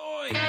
Oi!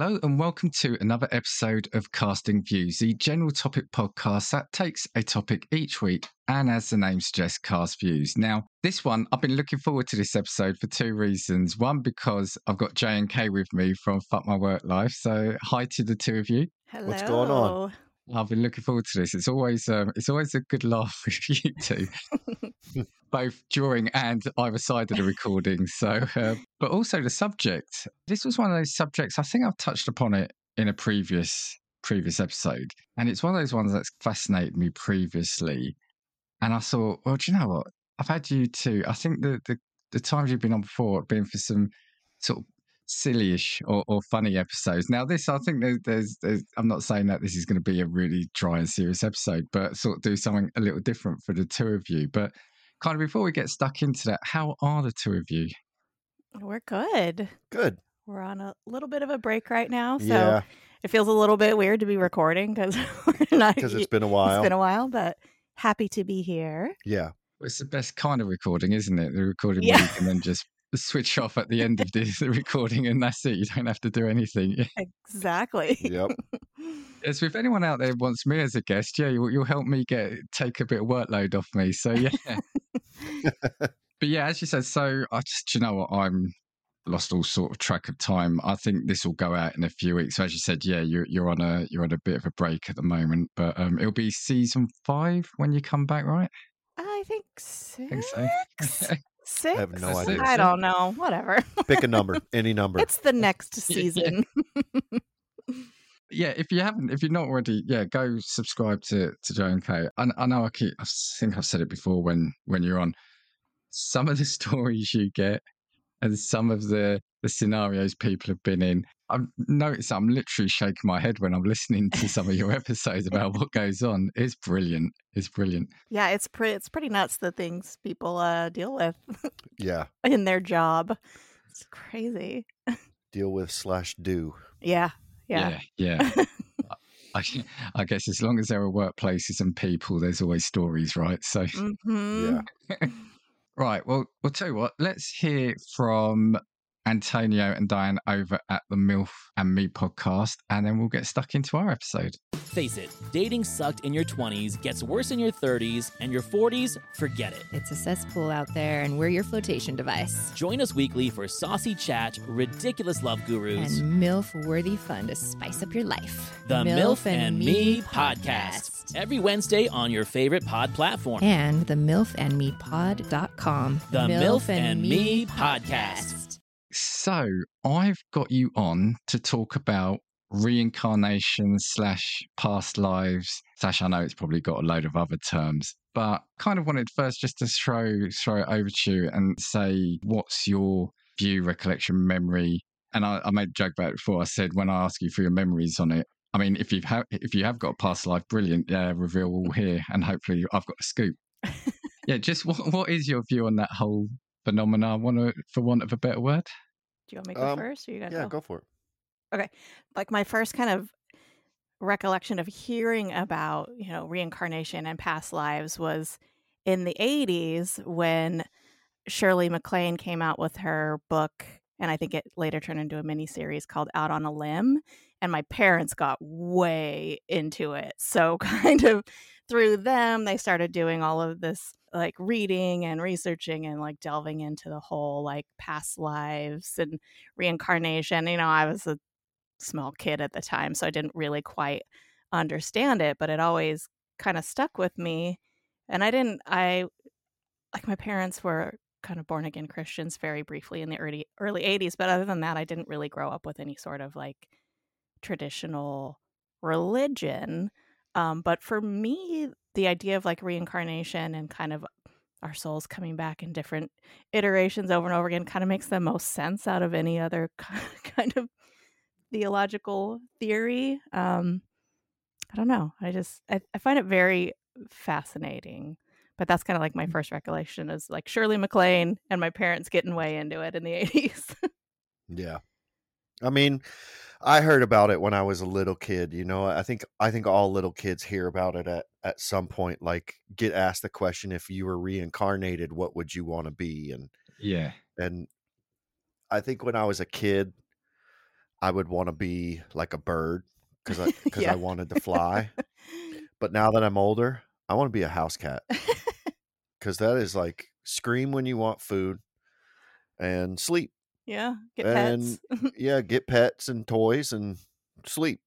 Hello, and welcome to another episode of Casting Views, the general topic podcast that takes a topic each week and, as the name suggests, cast views. Now, this one, I've been looking forward to this episode for two reasons. One, because I've got Jay and Kay with me from Fuck My Work Life. So, hi to the two of you. Hello. What's going on? I've been looking forward to this. It's always um, it's always a good laugh with you two, both during and either side of the recording. So, uh, but also the subject. This was one of those subjects. I think I've touched upon it in a previous previous episode, and it's one of those ones that's fascinated me previously. And I thought, well, do you know what? I've had you two. I think the the, the times you've been on before have been for some sort of sillyish or, or funny episodes. Now, this I think there's, there's, there's I'm not saying that this is going to be a really dry and serious episode, but sort of do something a little different for the two of you. But kind of before we get stuck into that, how are the two of you? We're good. Good. We're on a little bit of a break right now, so Yeah, it feels a little bit weird to be recording because we're not. because it's been a while. It's been a while, but happy to be here. yeah. Well, It's the best kind of recording, isn't it? The recording Yeah. where you can then just switch off at the end of the, the recording and that's it. You don't have to do anything. Exactly. Yep. As if anyone out there wants me as a guest, yeah, you'll, you'll help me get take a bit of workload off me. So yeah, but yeah, as you said, so I just you know what I'm lost all sort of track of time. I think this will go out in a few weeks. So as you said, yeah, you're you're on a you're on a bit of a break at the moment, but um, it'll be season five when you come back, right? I think six. think so. Six. I have no That's idea. I don't know. Whatever. Pick a number, any number. it's the next season. yeah, if you haven't, if you're not already, yeah, go subscribe to to Joe and Kay. I, I know I keep, I think I've said it before when when you're on. Some of the stories you get, and some of the the scenarios people have been in. I've noticed I'm literally shaking my head when I'm listening to some of your episodes about what goes on. It's brilliant. It's brilliant. yeah, it's pretty. It's pretty nuts the things people uh, deal with yeah. in their job. It's crazy. Deal with slash do. Yeah. Yeah. Yeah. yeah. I, I guess as long as there are workplaces and people, there's always stories, right? So. hmm Yeah. Right. Well, we'll tell you what. Let's hear from Antonio and Diane over at the MILF and Me podcast, and then we'll get stuck into our episode. Face it, dating sucked in your 20s, gets worse in your 30s, and your 40s, forget it. It's a cesspool out there, and we're your flotation device. Join us weekly for saucy chat, ridiculous love gurus, And MILF worthy fun to spice up your life. the MILF and Me podcast. Every Wednesday on your favorite pod platform. And the MILFandMePod.com. The MILF and Me podcast. So I've got you on to talk about reincarnation slash past lives slash. I know it's probably got a load of other terms, but kind of wanted first just to throw throw it over to you and say what's your view, recollection, memory. And I, I made a joke about it before. I said when I ask you for your memories on it, I mean, if you've ha- if you have got a past life, brilliant. Yeah, reveal all here, and hopefully I've got a scoop. yeah, just what what is your view on that whole phenomena? Want to, for want of a better word? Do you want me to go Um, first, or you guys? Yeah, go for it. Okay. Like my first kind of recollection of hearing about you know reincarnation and past lives was in the 80s when shirley maclaine came out with her book and i think it later turned into a mini series called out on a limb and my parents got way into it so kind of through them they started doing all of this like reading and researching and like delving into the whole like past lives and reincarnation you know i was a small kid at the time, so I didn't really quite understand it, but it always kind of stuck with me. And I didn't, I, like my parents were kind of born again Christians very briefly in the early early 80s, but other than that, I didn't really grow up with any sort of like traditional religion. Um, but for me, the idea of like reincarnation and kind of our souls coming back in different iterations over and over again kind of makes the most sense out of any other kind of theological theory. Um, I don't know. I just I, I find it very fascinating. But that's kind of like my first recollection is like Shirley MacLaine and my parents getting way into it in the eighties. Yeah. I mean, I heard about it when I was a little kid. You know, I think I think all little kids hear about it at at some point. Like, get asked the question: if you were reincarnated, what would you want to be? And Yeah. and I think when I was a kid, I would want to be like a bird because I because Yeah. I wanted to fly. but now that I'm older, I want to be a house cat because that is like scream when you want food and sleep. Yeah, get And- pets. Yeah, get pets and toys and sleep.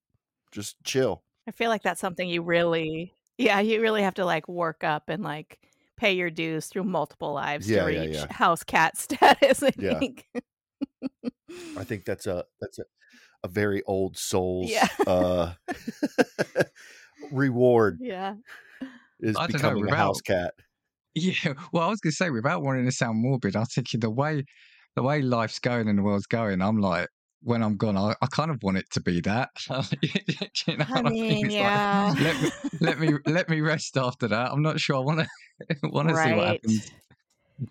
Just chill. I feel like that's something you really, yeah, you really have to like work up and like pay your dues through multiple lives Yeah, to yeah, reach yeah. house cat status. I Yeah. think. I think that's a that's a, a very old soul's Yeah. uh reward yeah. is I becoming a house cat. Yeah, well, I was going to say, without wanting to sound morbid, I'm thinking the way the way life's going and the world's going, I'm like, when I'm gone, I, I kind of want it to be that. you know I mean, like, yeah. let me let me let me rest after that. I'm not sure I want to want to see what happens.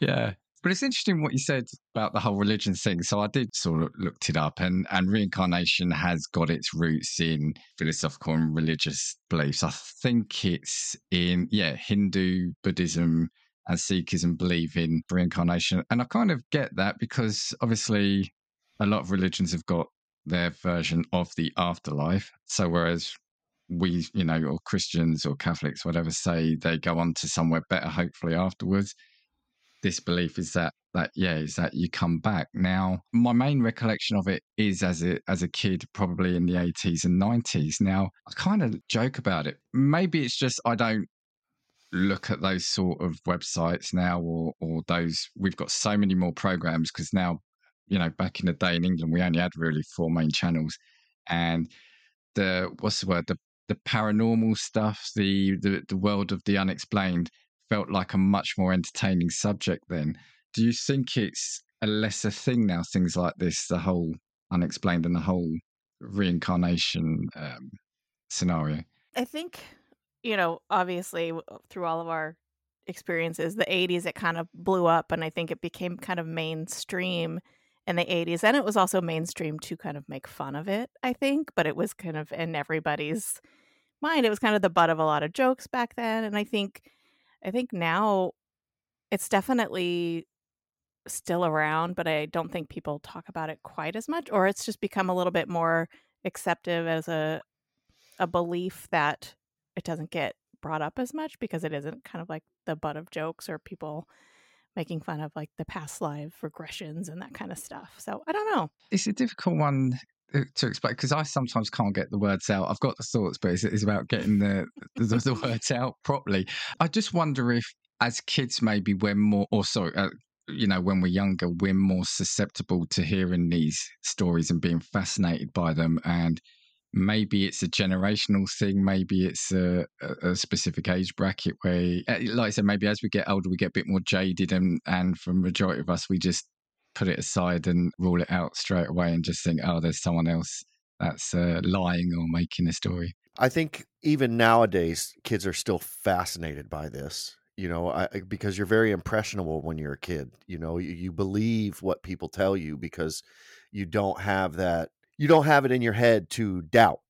Yeah. But it's interesting what you said about the whole religion thing. So I did sort of looked it up and, and reincarnation has got its roots in philosophical and religious beliefs. I think it's in, yeah, Hindu, Buddhism and Sikhism believe in reincarnation. And I kind of get that because obviously a lot of religions have got their version of the afterlife. So whereas we, you know, or Christians or Catholics, whatever, say they go on to somewhere better, hopefully afterwards. This belief is that that yeah, is that you come back. Now, my main recollection of it is as a as a kid, probably in the eighties and nineties. Now, I kind of joke about it. Maybe it's just I don't look at those sort of websites now, or or those. We've got so many more programs because now, you know, back in the day in England, we only had really four main channels, and the what's the word the the paranormal stuff, the, the the world of the unexplained felt like a much more entertaining subject then. Do you think it's a lesser thing now, things like this, the whole unexplained and the whole reincarnation um, scenario? I think, you know, obviously uh, through all of our experiences, the 80s, it kind of blew up and I think it became kind of mainstream in the 80s. And it was also mainstream to kind of make fun of it, I think, but it was kind of in everybody's mind. It was kind of the butt of a lot of jokes back then. And I think, I think now it's definitely still around, but I don't think people talk about it quite as much, or it's just become a little bit more acceptive as a a belief that it doesn't get brought up as much because it isn't kind of like the butt of jokes or people making fun of like the past life regressions and that kind of stuff. So I don't know. It's a difficult one uh, to explain because I sometimes can't get the words out. I've got the thoughts, but it's, it's about getting the, the the words out properly. I just wonder if, as kids, maybe we're more, or sorry, uh, you know, when we're younger, we're more susceptible to hearing these stories and being fascinated by them. And maybe it's a generational thing. Maybe it's a, a, specific age bracket where, uh, like I said, maybe as we get older, we get a bit more jaded, and and for majority of us, we just put it aside and rule it out straight away and just think, oh, there's someone else that's uh, lying or making a story. I think even nowadays, kids are still fascinated by this. You know, I- because you're very impressionable when you're a kid. You know, you, you believe what people tell you because you don't have that. You don't have it in your head to doubt.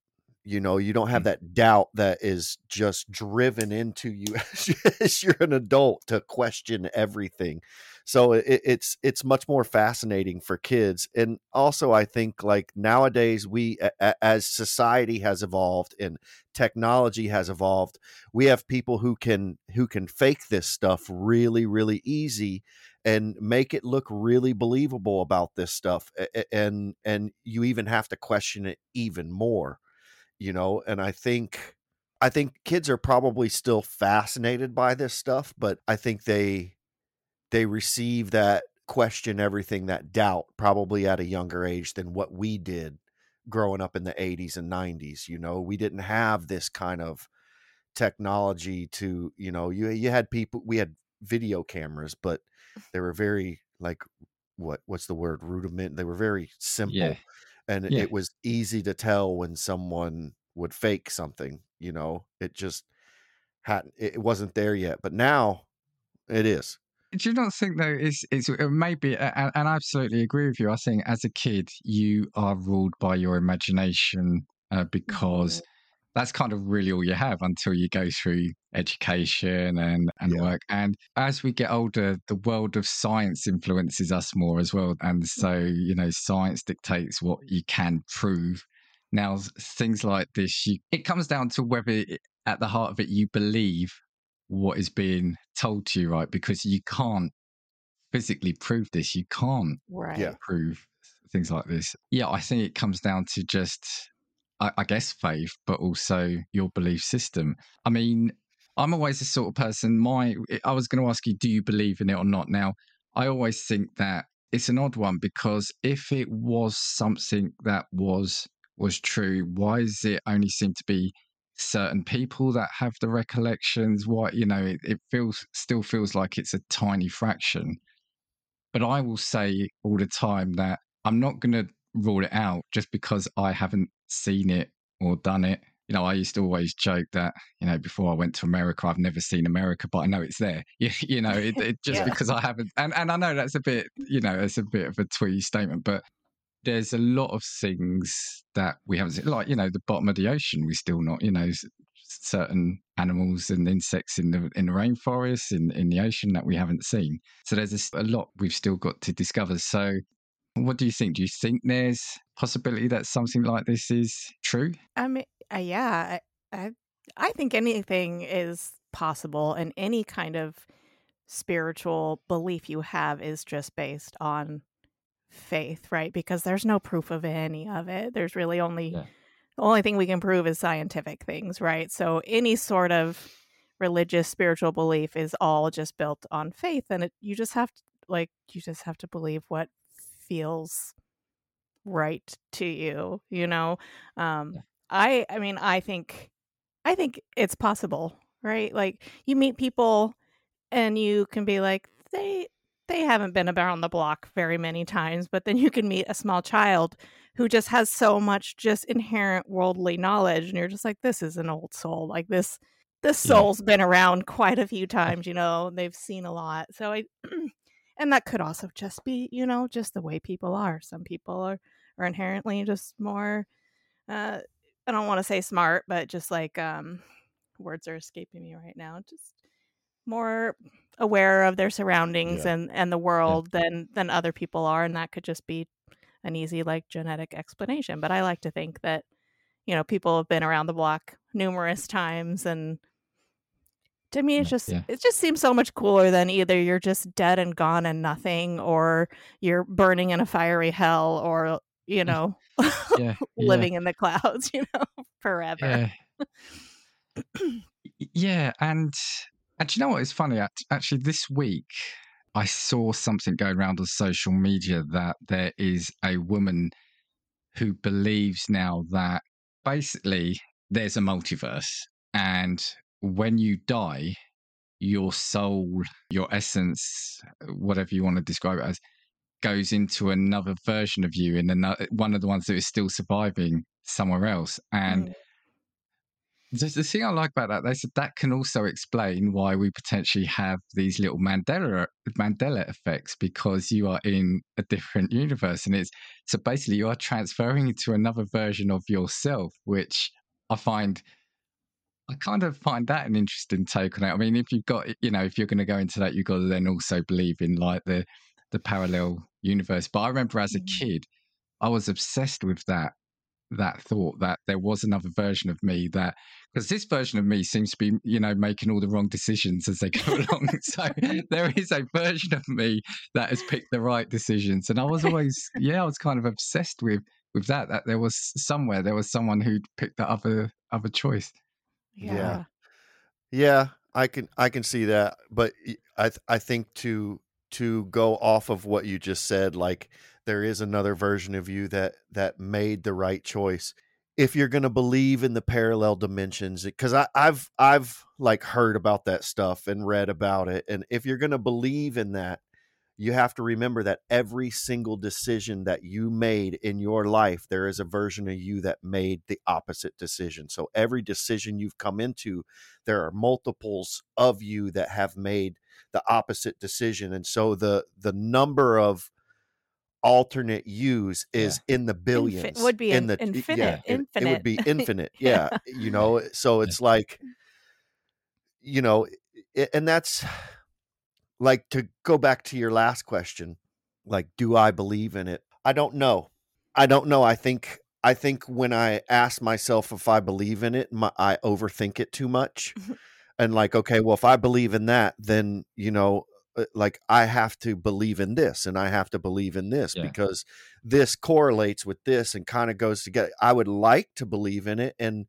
You know, you don't have Mm. that doubt that is just driven into you as, you're an adult to question everything. So it, it's it's much more fascinating for kids, and also I think like nowadays we, as society has evolved and technology has evolved, we have people who can who can fake this stuff really really easy and make it look really believable about this stuff, and and you even have to question it even more, you know. And I think I think kids are probably still fascinated by this stuff, but I think they they receive that question everything that doubt probably at a younger age than what we did growing up in the 80s and 90s you know we didn't have this kind of technology to you know you you had people we had video cameras but they were very like what what's the word rudiment they were very simple Yeah. and Yeah. it was easy to tell when someone would fake something you know it just hadn't it wasn't there yet but now it is Do you not think though? It's it's it maybe, and, and I absolutely agree with you. I think as a kid, you are ruled by your imagination uh, because Mhm. That's kind of really all you have until you go through education and and Yeah. work. And as we get older, the world of science influences us more as well. And so mm. you know, science dictates what you can prove. Now, things like this, you, it comes down to whether, it- at the heart of it, you believe what is being told to you, right? Because you can't physically prove this. You can't Right. Yeah. prove things like this. Yeah, I think it comes down to just, I, guess, faith, but also your belief system. I mean, I'm always the sort of person. My, eh, I was going to ask you, do you believe in it or not? Now, I always think that it's an odd one because if it was something that was was true, why does it only seem to be certain people that have the recollections? Why, you know, it, it feels still feels like it's a tiny fraction. But I will say all the time that I'm not going to rule it out just because I haven't seen it or done it. You know, I used to always joke that, you know, before I went to America, I've never seen America, but I know it's there. You, you know, it, it just Yeah. because I haven't, and, and I know that's a bit, you know, it's a bit of a twee statement, but there's a lot of things that we haven't seen, like, you know, the bottom of the ocean, we still not, you know, certain animals and insects in the in the rainforest in in the ocean that we haven't seen so there's this, a lot we've still got to discover so what do you think do you think there's possibility that something like this is true I mean, uh, yeah, I, I, I think anything is possible, and any kind of spiritual belief you have is just based on faith, right? Because there's no proof of any of it. There's really only Yeah. the only thing we can prove is scientific things, right? So any sort of religious spiritual belief is all just built on faith, and it, you just have to like you just have to believe what feels right to you you know um Yeah. i i mean i think i think it's possible right like you meet people and you can be like they they haven't been around the block very many times but then you can meet a small child who just has so much just inherent worldly knowledge and you're just like this is an old soul like this this Yeah. soul's been around quite a few times you know they've seen a lot so i and that could also just be you know just the way people are. Some people are are inherently just more uh i don't want to say smart but just like um words are escaping me right now just more aware of their surroundings Yeah. and and the world than than other people are and that could just be an easy like genetic explanation. But i like to think that you know people have been around the block numerous times and to me it's just yeah. it just seems so much cooler than either you're just dead and gone and nothing or you're burning in a fiery hell or you mm. know yeah living in the clouds you know forever. Yeah. Yeah and and you know what is funny? Actually this week i saw something going around on social media that there is a woman who believes now that basically there's a multiverse and when you die your soul your essence whatever you want to describe it as goes into another version of you in another one of the ones that is still surviving somewhere else and Mm. the, the thing I like about that, they said that can also explain why we potentially have these little Mandela Mandela effects because you are in a different universe, and it's so basically you are transferring into another version of yourself, which I find. I kind of find that an interesting take on it. I mean, if you've got, you know, if you're going to go into that, you've got to then also believe in like the the parallel universe. But I remember as a Mhm. kid, I was obsessed with that that thought that there was another version of me that because this version of me seems to be you know making all the wrong decisions as they go along so there is a version of me that has picked the right decisions and i was always yeah i was kind of obsessed with with that that there was somewhere there was someone who'd picked the other other choice yeah, Yeah. I can I can see that, but i th- I think to to go off of what you just said, like there is another version of you that that made the right choice. If you're going to believe in the parallel dimensions, because I I've I've like heard about that stuff and read about it, and if you're going to believe in that, you have to remember that every single decision that you made in your life, there is a version of you that made the opposite decision. So every decision you've come into, there are multiples of you that have made the opposite decision. And so the the number of alternate use is in the billions. would be in in- the infinite, yeah, it- It, would be infinite. Yeah, you know. So it's like, you know, i- and that's like to go back to your last question. Like, do I believe in it? I don't know. I don't know. I think I think when I ask myself if I believe in it, my, I overthink it too much. and like, okay, well, if I believe in that, then you know, uh, like I have to believe in this, and I have to believe in this Yeah. because this correlates with this and kind of goes together. I would like to believe in it, and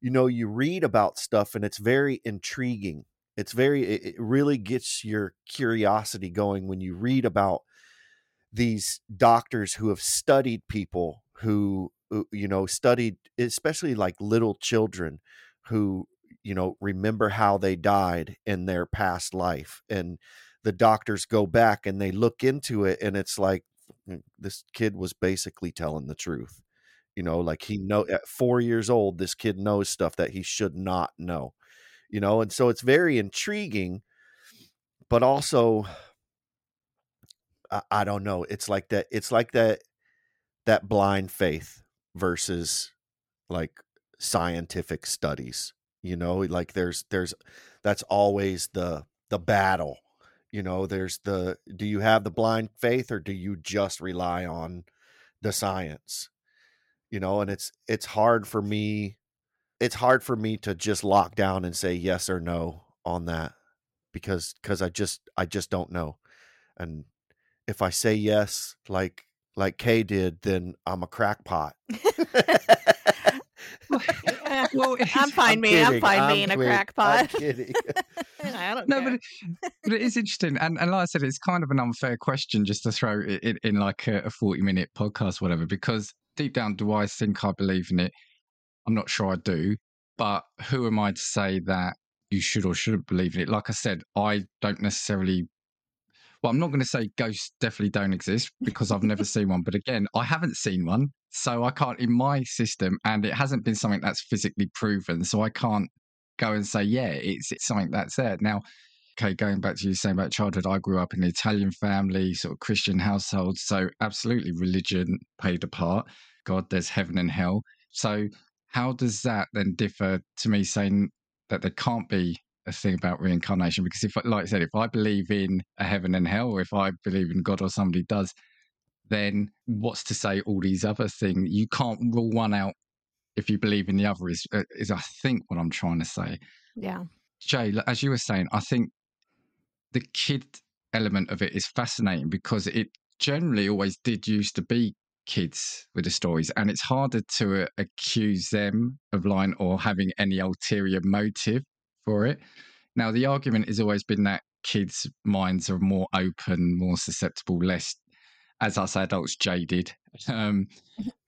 you know, you read about stuff, and it's very intriguing. It's very, it, it really gets your curiosity going when you read about these doctors who have studied people who who, you know studied especially like little children who you know remember how they died in their past life and the doctors go back and they look into it and it's like "Mm, this kid was basically telling the truth. You know like he know at 4 years old this kid knows stuff that he should not know you know and so it's very intriguing but also I, I don't know. It's like that. It's like that. That blind faith versus like scientific studies. You know, like there's there's that's always the the battle. You know, there's the do you have the blind faith or do you just rely on the science? You know, and it's it's hard for me. It's hard for me to just lock down and say yes or no on that because because I just I just don't know. And if I say yes, like like Kay did, then I'm a crackpot. Well, I'm fine being I'm kidding, fine I'm being a crackpot. I don't No, care. but it, but it is interesting, and, and like I said, it's kind of an unfair question just to throw it in, in like a, a forty-minute podcast, whatever. Because deep down, do I think I believe in it? I'm not sure I do, but who am I to say that you should or shouldn't believe in it? Like I said, I don't necessarily. Well, I'm not going to say ghosts definitely don't exist because I've never seen one. But again, I haven't seen one, so I can't in my system, and it hasn't been something that's physically proven. So I can't go and say, yeah, it's, it's something that's there. Now, okay, going back to you saying about childhood, I grew up in an Italian family, sort of Christian household. So absolutely religion played a part. God, there's heaven and hell. So how does that then differ to me saying that there can't be a thing about reincarnation? Because if, like I said, if I believe in a heaven and hell, or if I believe in God or somebody does, then what's to say all these other things? You can't rule one out if you believe in the other. Is uh, is I think what I'm trying to say. yeah. Jay, as you were saying, I think the kid element of it is fascinating because it generally always did used to be kids with the stories, and it's harder to uh, accuse them of lying or having any ulterior motive for it. Now, the argument has always been that kids' minds are more open, more susceptible, less, as I say, adults jaded, um,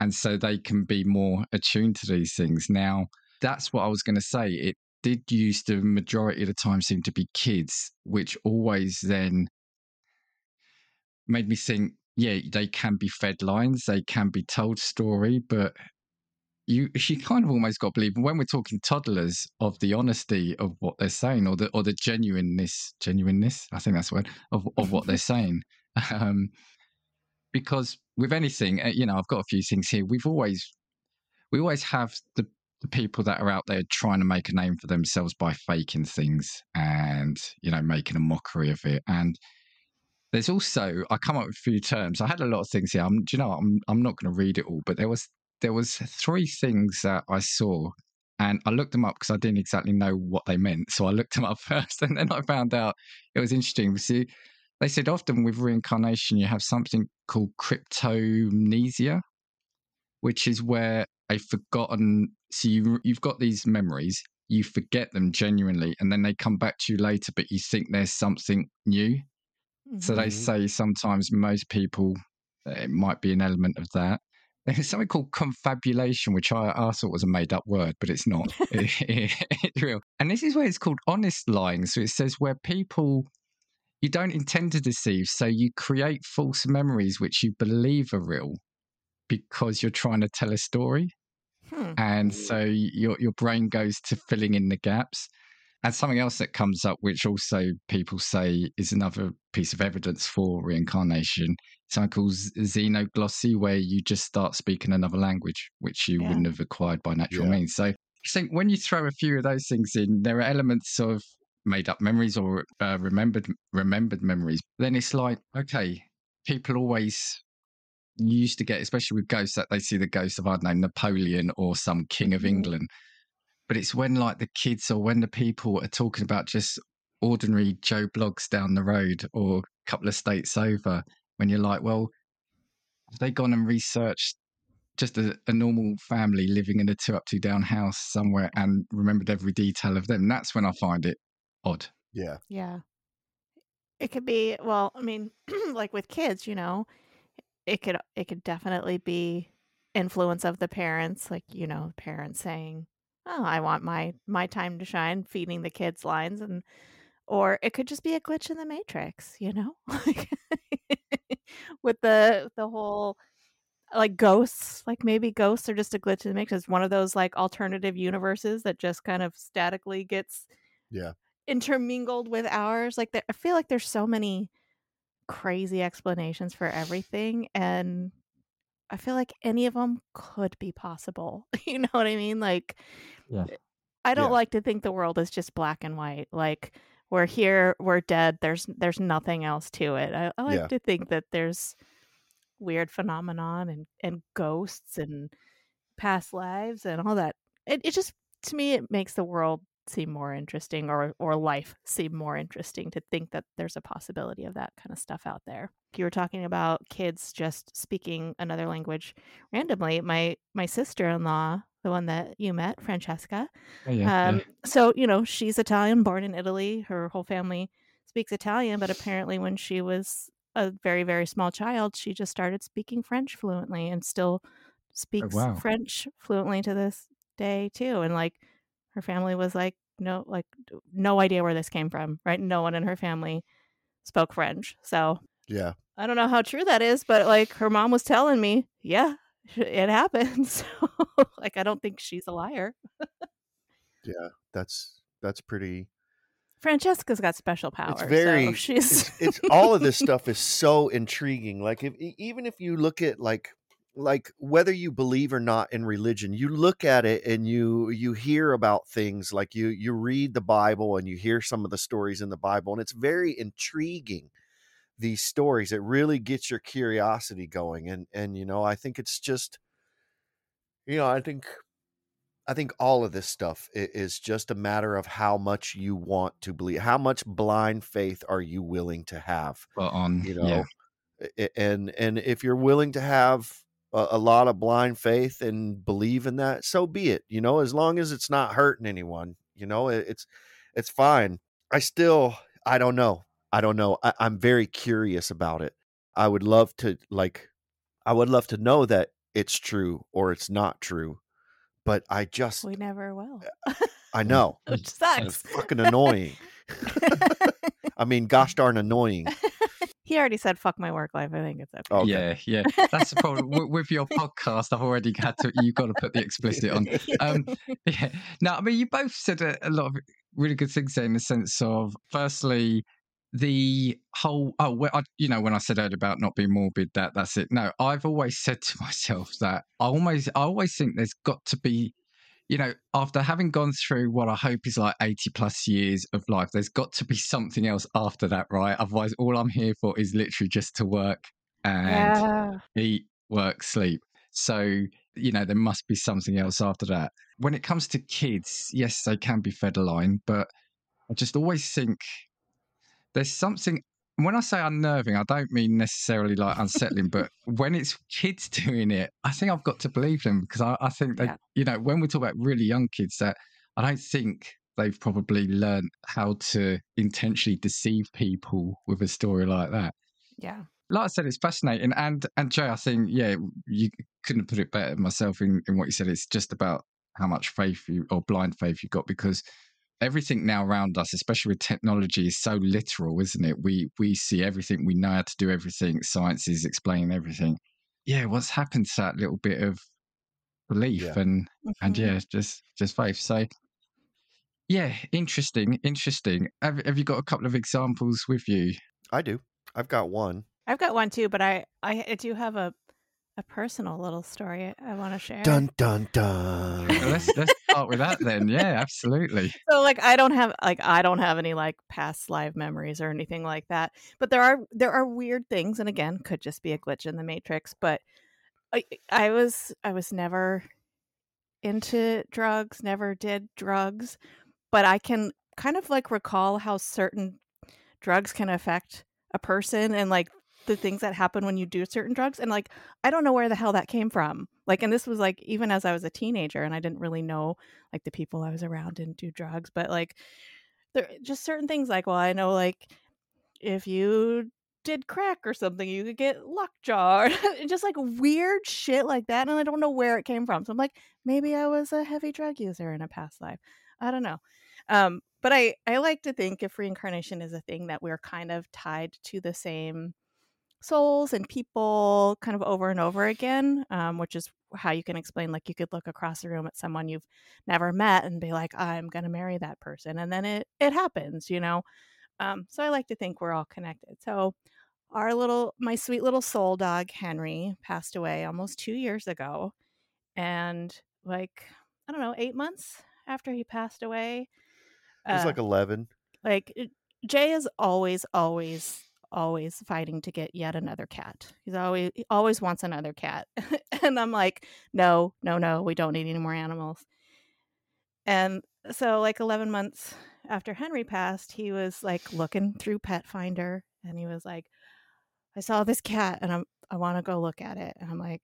and so they can be more attuned to these things. Now, that's what I was going to say. It did used to majority of the time seem to be kids, which always then made me think, yeah, they can be fed lines, they can be told story, but you she kind of almost got to believe when we're talking toddlers of the honesty of what they're saying or the or the genuineness genuineness I think that's the word of of what they're saying. Um because with anything uh, you know I've got a few things here we've always we always have the the people that are out there trying to make a name for themselves by faking things and you know making a mockery of it and there's also I come up with a few terms. I had a lot of things here. I'm, do you know? I'm I'm not going to read it all, but there was there was three things that I saw, and I looked them up because I didn't exactly know what they meant. So I looked them up first, and then I found out it was interesting. See, they said often with reincarnation you have something called cryptomnesia, which is where a forgotten. So you you've got these memories, you forget them genuinely, and then they come back to you later, but you think there's something new. So they Mhm. say sometimes most people, it might be an element of that. There's something called confabulation, which I, I thought was a made up word, but it's not. It- it's real. And this is where it's called honest lying. So it says where people, you don't intend to deceive. So you create false memories which you believe are real because you're trying to tell a story. Hmm. And so your your brain goes to filling in the gaps. And something else that comes up, which also people say is another piece of evidence for reincarnation, something called xenoglossy, where you just start speaking another language, which you Yeah. wouldn't have acquired by natural Yeah. means. So I think when you throw a few of those things in, there are elements of made up memories or uh, remembered remembered memories. Then it's like, okay, people always used to get, especially with ghosts, that they see the ghost of I don't know Napoleon or some king of Mhm. England. But it's when like the kids or when the people are talking about just ordinary Joe Bloggs down the road or a couple of states over, when you're like, well, have they gone and researched just a, a normal family living in a two up, two down house somewhere and remembered every detail of them? That's when I find it odd. Yeah. Yeah. It could be well, I mean, like with kids, you know, it could it could definitely be influence of the parents, like, you know, parents saying, "Oh, I want my my time to shine," feeding the kids lines and or it could just be a glitch in the matrix, you know? With the the whole like ghosts, like maybe ghosts are just a glitch in the matrix. It's one of those like alternative universes that just kind of statically gets Yeah. intermingled with ours. Like there, I feel like there's so many crazy explanations for everything, and I feel like any of them could be possible. you know what I mean? Like, Yeah. Eh, I don't Yeah. like to think the world is just black and white. Like we're here, we're dead. There's there's nothing else to it. I, I like Yeah. to think that there's weird phenomenon and and ghosts and past lives and all that. It it just to me it makes the world seem more interesting or or life seem more interesting to think that there's a possibility of that kind of stuff out there. You were talking about kids just speaking another language randomly. My my sister-in-law, the one that you met, Francesca, Oh, yeah, um, yeah. so you know she's Italian, born in Italy. Her whole family speaks Italian, but apparently when she was a very very small child, she just started speaking French fluently and still speaks wow. French fluently to this day too. And like her family was like no like no idea where this came from, right? No one in her family spoke French. So Yeah. I don't know how true that is, but like her mom was telling me, yeah, it happens. So like I don't think she's a liar. Yeah. That's that's pretty Francesca's got special powers. it's very so she's it's, it's all of this stuff is so intriguing like if even if you look at like like whether you believe or not in religion you look at it and you you hear about things like you you read the bible and you hear some of the stories in the bible and it's very intriguing these stories it really gets your curiosity going and and you know i think it's just you know i think I think all of this stuff is just a matter of how much you want to believe. How much blind faith are you willing to have? Spot on. You know, I- and and if you're willing to have a, a lot of blind faith and believe in that, so be it. You know, as long as it's not hurting anyone, you know, it, it's it's fine. I still, I don't know. I don't know. I, I'm very curious about it. I would love to like, I would love to know that it's true or it's not true. But I just, we never will. I know. Which It's sucks. fucking annoying. I mean, gosh darn annoying. He already said fuck my work life. I think it's okay. Okay. Yeah, yeah. That's the problem with, with your podcast. I've already had to. You've got to put the explicit on. Um, yeah. No, I mean, you both said a, a lot of really good things there in the sense of, firstly, the whole. Oh, well, I, you know, when I said earlier about not being morbid, that that's it. No, I've always said to myself that I almost, I always think there's got to be. You know, after having gone through what I hope is like 80 plus years of life, there's got to be something else after that, right? Otherwise, all I'm here for is literally just to work and yeah. eat, work, sleep. So, you know, there must be something else after that. When it comes to kids, yes, they can be fed a line, but I just always think there's something. When I say unnerving, I don't mean necessarily like unsettling, but when it's kids doing it, I think I've got to believe them because I, I think they, Yeah. you know, when we talk about really young kids, that I don't think they've probably learned how to intentionally deceive people with a story like that Yeah. like I said, it's fascinating. And and Jay, I think yeah, you couldn't put it better myself in, in what you said. It's just about how much faith you or blind faith you got because everything now around us, especially with technology, is so literal, isn't it? We we see everything, we know how to do everything. Science is explaining everything. Yeah, what's happened to that little bit of belief Yeah. and and Mhm. yeah, just just faith. So yeah, interesting, interesting. Have have you got a couple of examples with you? I do. I've got one. I've got one too, but I I, I do have a a personal little story I, I want to share. Dun dun dun. Let's let's start with that then. Yeah, absolutely. so like I don't have like I don't have any like past live memories or anything like that. But there are there are weird things, and again, could just be a glitch in the matrix. But I I was I was never into drugs, never did drugs, but I can kind of like recall how certain drugs can affect a person and like the things that happen when you do certain drugs and like I don't know where the hell that came from. Like and this was like even as I was a teenager and I didn't really know like the people I was around didn't do drugs, but like there just certain things like well I know like if you did crack or something you could get lockjaw just like weird shit like that and I don't know where it came from. So I'm like maybe I was a heavy drug user in a past life. I don't know. Um but I I like to think if reincarnation is a thing that we're kind of tied to the same souls and people kind of over and over again, um, which is how you can explain like you could look across the room at someone you've never met and be like, I'm gonna marry that person, and then it it happens, you know. Um, so I like to think we're all connected. So our little my sweet little soul dog Henry passed away almost two years ago, and like I don't know, eight months after he passed away. It was uh, like 11. like Jay is always, always, always fighting to get yet another cat. He's always he always wants another cat, and I'm like, no, no, no, we don't need any more animals. And so, like 11 months after Henry passed, he was like looking through Pet Finder, and he was like, I saw this cat, and I'm I want to go look at it, and I'm like.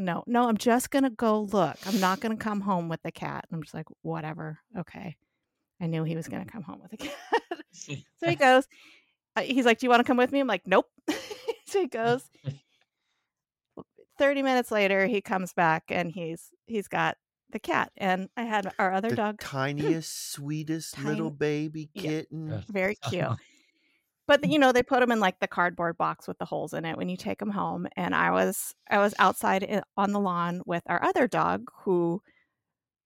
No, no, I'm just gonna go look. I'm not gonna come home with the cat. And I'm just like, whatever. Okay. I knew he was going to come home with a cat. so he goes, he's like, Do you want to come with me? I'm like, Nope. so he goes. 30 minutes later, he comes back and he's he's got the cat. And I had our other The dog, tiniest, sweetest little Tiny- baby Yeah. kitten. very cute. Oh. But you know, they put him in like the cardboard box with the holes in it when you take him home. And I was I was outside eh, on the lawn with our other dog who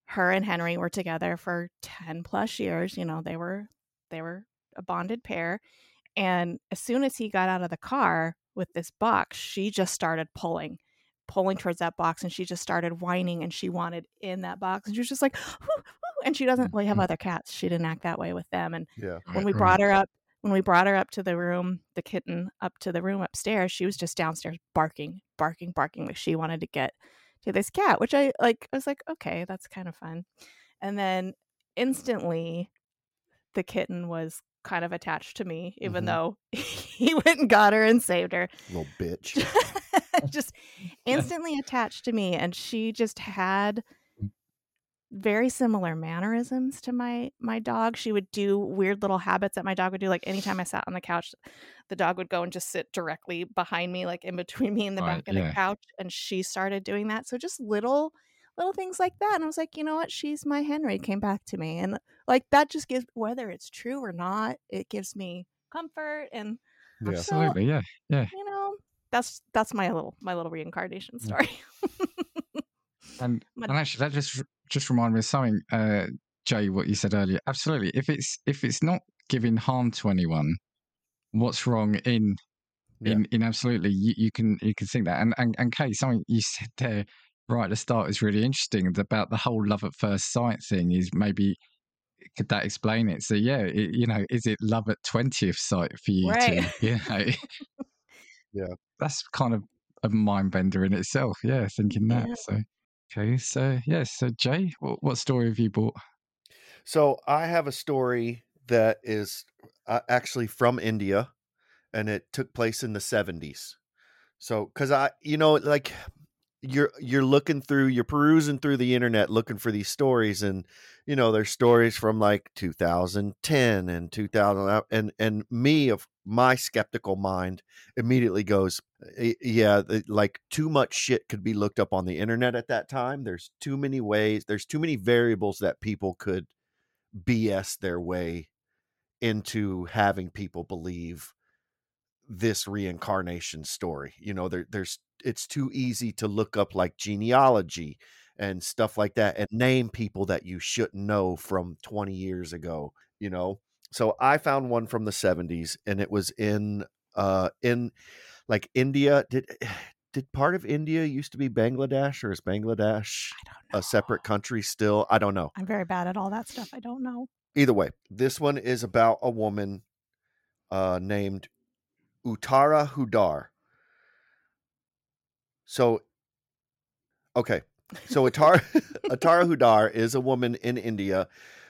her and Henry were together for 10 plus years, you know, they were they were a bonded pair. And as soon as he got out of the car with this box, she just started pulling, pulling towards that box, and she just started whining, and she wanted in that box, and she was just like, "Woo, woo," and she doesn't. really have Mhm. other cats. She didn't act that way with them, and Yeah. when we brought her up when we brought her up to the room the kitten up to the room upstairs she was just downstairs barking barking barking like she wanted to get to this cat which i like i was like okay that's kind of fun and then instantly the kitten was kind of attached to me even Mhm. though he went and got her and saved her Little bitch. just instantly attached to me and she just had very similar mannerisms to my my dog she would do weird little habits that my dog would do like anytime i sat on the couch the dog would go and just sit directly behind me like in between me and the Right, back of yeah. the couch and she started doing that so just little little things like that and i was like you know what she's my henry came back to me and like that just gives whether it's true or not it gives me comfort and Yeah. Absolutely, yeah, yeah. you know that's that's my little my little reincarnation story And My- and actually, that just just reminded me of something, uh, Jay. What you said earlier. Absolutely. If it's if it's not giving harm to anyone, what's wrong in Yeah. in, in absolutely you, you can you can think that. And and and Kay, something you said there right at the start is really interesting about the whole love at first sight thing. Is maybe could that explain it? So yeah, it, you know, is it love at twentieth sight for you Right. to you know? Yeah. that's kind of a mind bender in itself. Yeah, thinking that. Yeah. So okay, so yeah, so Jay, what, what story have you bought? So I have a story that is uh, actually from India, and it took place in the seventies. So, because I, you know, like you're you're looking through, you're perusing through the internet looking for these stories, and you know, there's stories from like 2010 and 2000, uh, and and me of my skeptical mind immediately goes, yeah, like too much shit could be looked up on the internet at that time. There's too many ways, there's too many variables that people could BS their way into having people believe this reincarnation story. You know, there, there's it's too easy to look up like genealogy and stuff like that and name people that you shouldn't know from 20 years ago, you know. So I found one from the 70s and it was in uh in like India did did part of India used to be Bangladesh or is Bangladesh a separate country still? I don't know. I'm very bad at all that stuff. I don't know. Either way, this one is about a woman uh named Uttara Huddar. So, okay. So Uttara, Uttara Huddar is a woman in India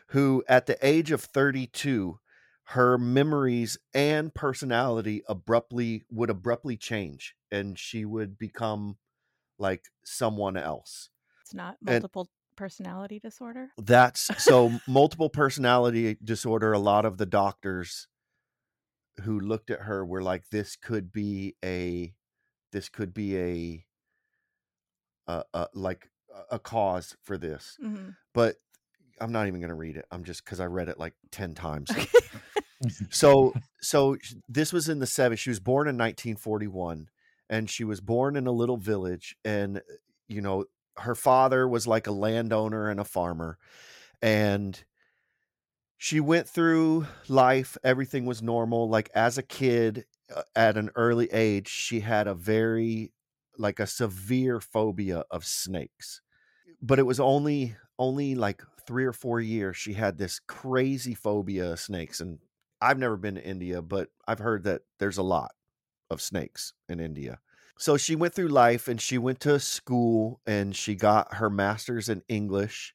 who, at the age of 32, her memories and personality abruptly would abruptly change and she would become like someone else. It's not And- multiple personality disorder. That's so multiple personality disorder. A lot of the doctors who looked at her were like, "This could be a, this could be a, uh, uh, like a- cause for this." hmm But I'm not even going to read it. I'm just because I read it like ten times. so so this was in the 70s she was born in 1941 and she was born in a little village and uh, you know her father was like a landowner and a farmer and she went through life everything was normal like as a kid uh, at an early age she had a very like a severe phobia of snakes but it was only only like 3 or 4 years she had this crazy phobia of snakes and I've never been to India, but I've heard that there's a lot of snakes in India. So she went through life and she went to school and she got her master's in English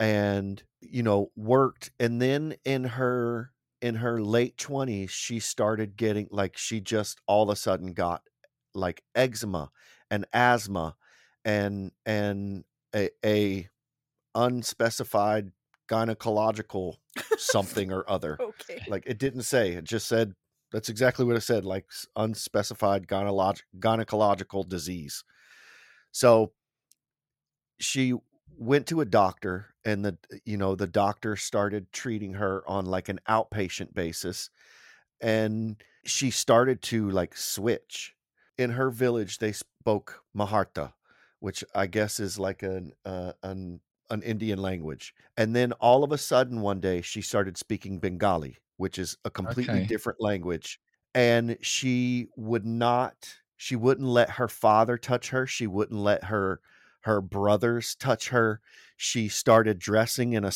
and you know worked and then in her in her late 20s she started getting like she just all of a sudden got like eczema and asthma and and a, a unspecified gynecological something or other Okay. like it didn't say it just said that's exactly what it said like unspecified gynecologic gynecological disease so she went to a doctor and the you know the doctor started treating her on like an outpatient basis and she started to like switch in her village they spoke maharta which i guess is like an uh, an an indian language and then all of a sudden one day she started speaking bengali which is a completely Okay. different language and she would not she wouldn't let her father touch her she wouldn't let her her brothers touch her she started dressing in a,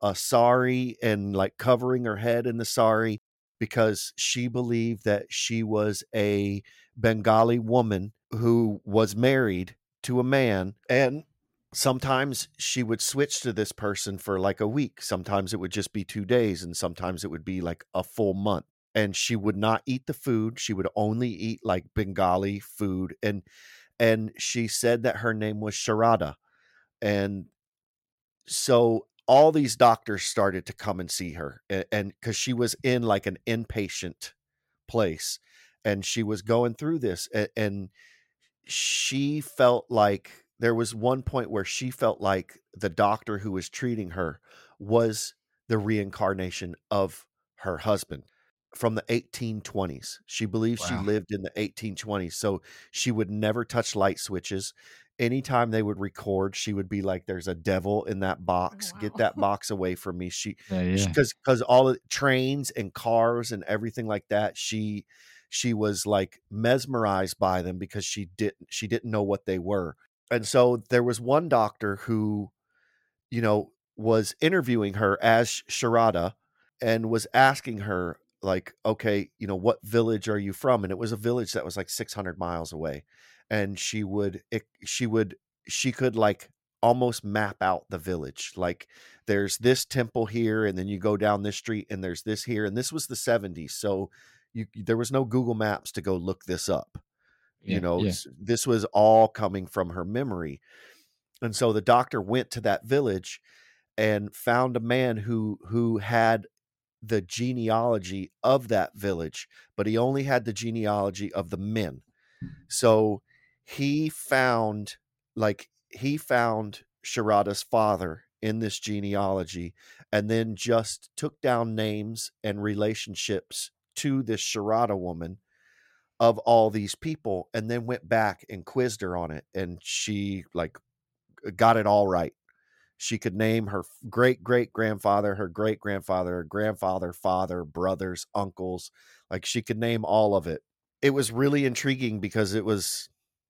a sari and like covering her head in the sari because she believed that she was a bengali woman who was married to a man and sometimes she would switch to this person for like a week. Sometimes it would just be 2 days and sometimes it would be like a full month and she would not eat the food. She would only eat like bengali food and and she said that her name was sharada and so all these doctors started to come and see her and because she was in like an inpatient place and she was going through this a- and she felt like there was one point where she felt like the doctor who was treating her was the reincarnation of her husband from the 1820s. She believes she lived in the 1820s. So she would never touch light switches. Anytime they would record, she would be like, There's a devil in that box. Get that box away from me. She Yeah, yeah. because because all the trains and cars and everything like that she she was like mesmerized by them because she didn't she didn't know what they were and so there was one doctor who you know was interviewing her as sharada and was asking her like okay you know what village are you from and it was a village that was like 600 miles away and she would it, she would she could like almost map out the village like there's this temple here and then you go down this street and there's this here and this was the 70s so you there was no google maps to go look this up yeah, you know yeah. this was all coming from her memory and so the doctor went to that village and found a man who who had the genealogy of that village but he only had the genealogy of the men. So he found like he found Sharada's father in this genealogy and then just took down names and relationships to this Sharada woman of all these people and then went back and quizzed her on it and she like got it all right she could name her great great grandfather her great grandfather her grandfather father brothers uncles like she could name all of it. It was really intriguing because it was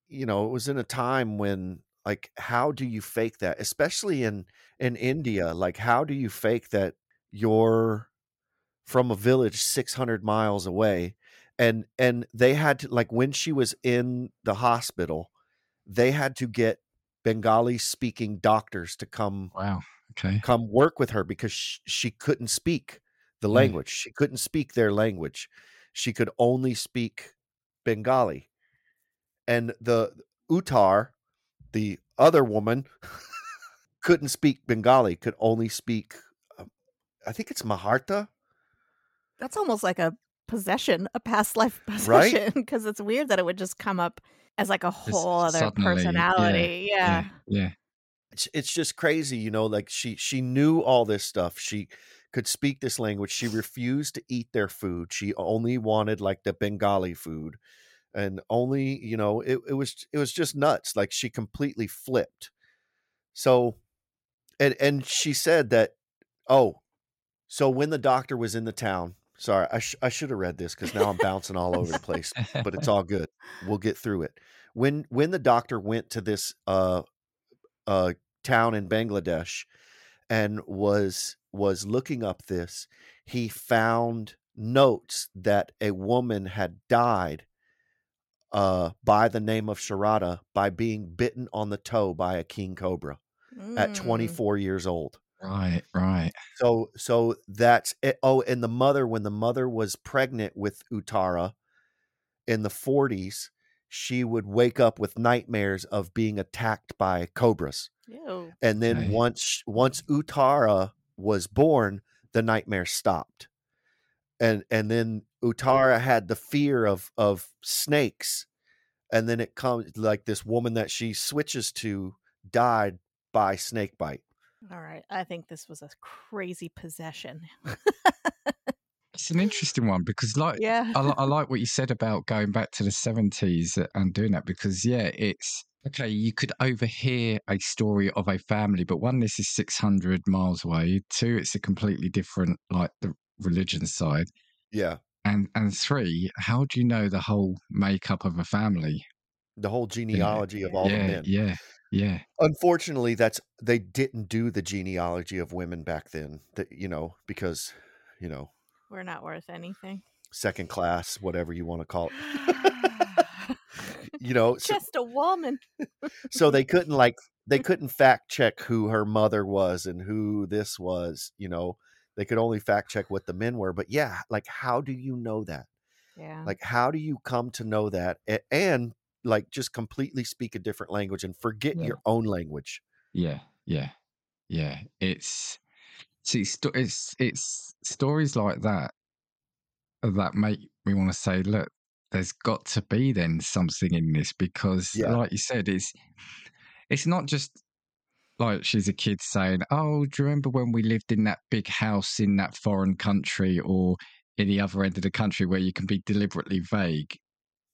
you know it was in a time when like how do you fake that especially in in india like how do you fake that you're from a village 600 miles away and and they had to like when she was in the hospital they had to get bengali speaking doctors to come Wow. Okay. come work with her because she, she couldn't speak the Mm. language she couldn't speak their language she could only speak bengali and the utar the other woman couldn't speak bengali could only speak um, i think it's maharta That's almost like a possession, a past life possession, because it's weird that it would just come up as like a Just whole other suddenly, yeah, personality. Yeah. Yeah. Yeah. it's, it's just crazy you know like she she knew all this stuff she could speak this language she refused to eat their food she only wanted like the bengali food and only you know it, it was it was just nuts like she completely flipped so and and she said that oh so when the doctor was in the town sorry i, sh- I should have read this because now i'm bouncing all over the place but it's all good. We'll get through it. When when the doctor went to this uh uh town in Bangladesh and was was looking up this, he found notes that a woman had died uh by the name of Sharada by being bitten on the toe by a king cobra at Mm. 24 years old. Right. Right. So so that's it. Oh, and the mother, when the mother was pregnant with Uttara in the 40s, she would wake up with nightmares of being attacked by cobras. Ew. And then Okay. once once Uttara was born, the nightmare stopped. And and then Uttara had the fear of of snakes. And then it comes like this woman that she switches to died by snake bite. All right. I think this was a crazy possession. It's an interesting one because, like, yeah. I, I like what you said about going back to the 70s and doing that because, yeah, it's okay. You could overhear a story of a family, but one, this is 600 miles away. Two, it's a completely different, like, the religion side. Yeah. And, and three, how do you know the whole makeup of a family? The whole genealogy of all the yeah, men. yeah, yeah. unfortunately that's they didn't do the genealogy of women back then that you know because you know We're not worth anything. second class whatever you want to call it you know so, Just a woman. so they couldn't like they couldn't fact check who her mother was and who this was you know they could only fact check what the men were but yeah like how do you know that Yeah. like how do you come to know that and like just completely speak a different language and forget Yeah. your own language Yeah, yeah, yeah. It's see, sto- it's it's stories like that that make me want to say, look, there's got to be then something in this because, Yeah. like you said, it's it's not just like she's a kid saying, "Oh, do you remember when we lived in that big house in that foreign country or in the other end of the country where you can be deliberately vague?"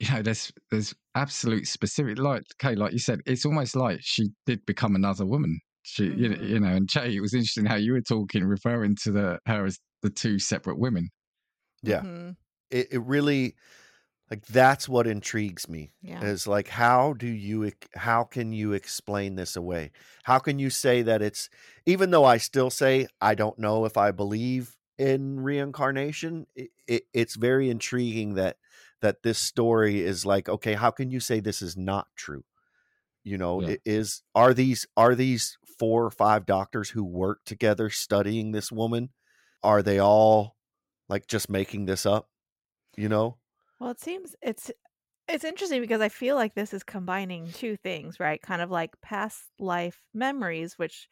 You know, there's there's absolute specific, like okay, like you said, it's almost like she did become another woman. She, you, know, you know, and Jay, it was interesting how you were talking, referring to the her as the two separate women. yeah Mhm. it, it really like that's what intrigues me Yeah. is like how do you how can you explain this away how can you say that it's even though i still say i don't know if i believe in reincarnation it, it, it's very intriguing that that this story is like okay how can you say this is not true you know Yeah. it is are these are these four or five doctors who work together studying this woman are they all like just making this up you know Well, it seems it's it's interesting because I feel like this is combining two things, right? Kind of like past life memories, which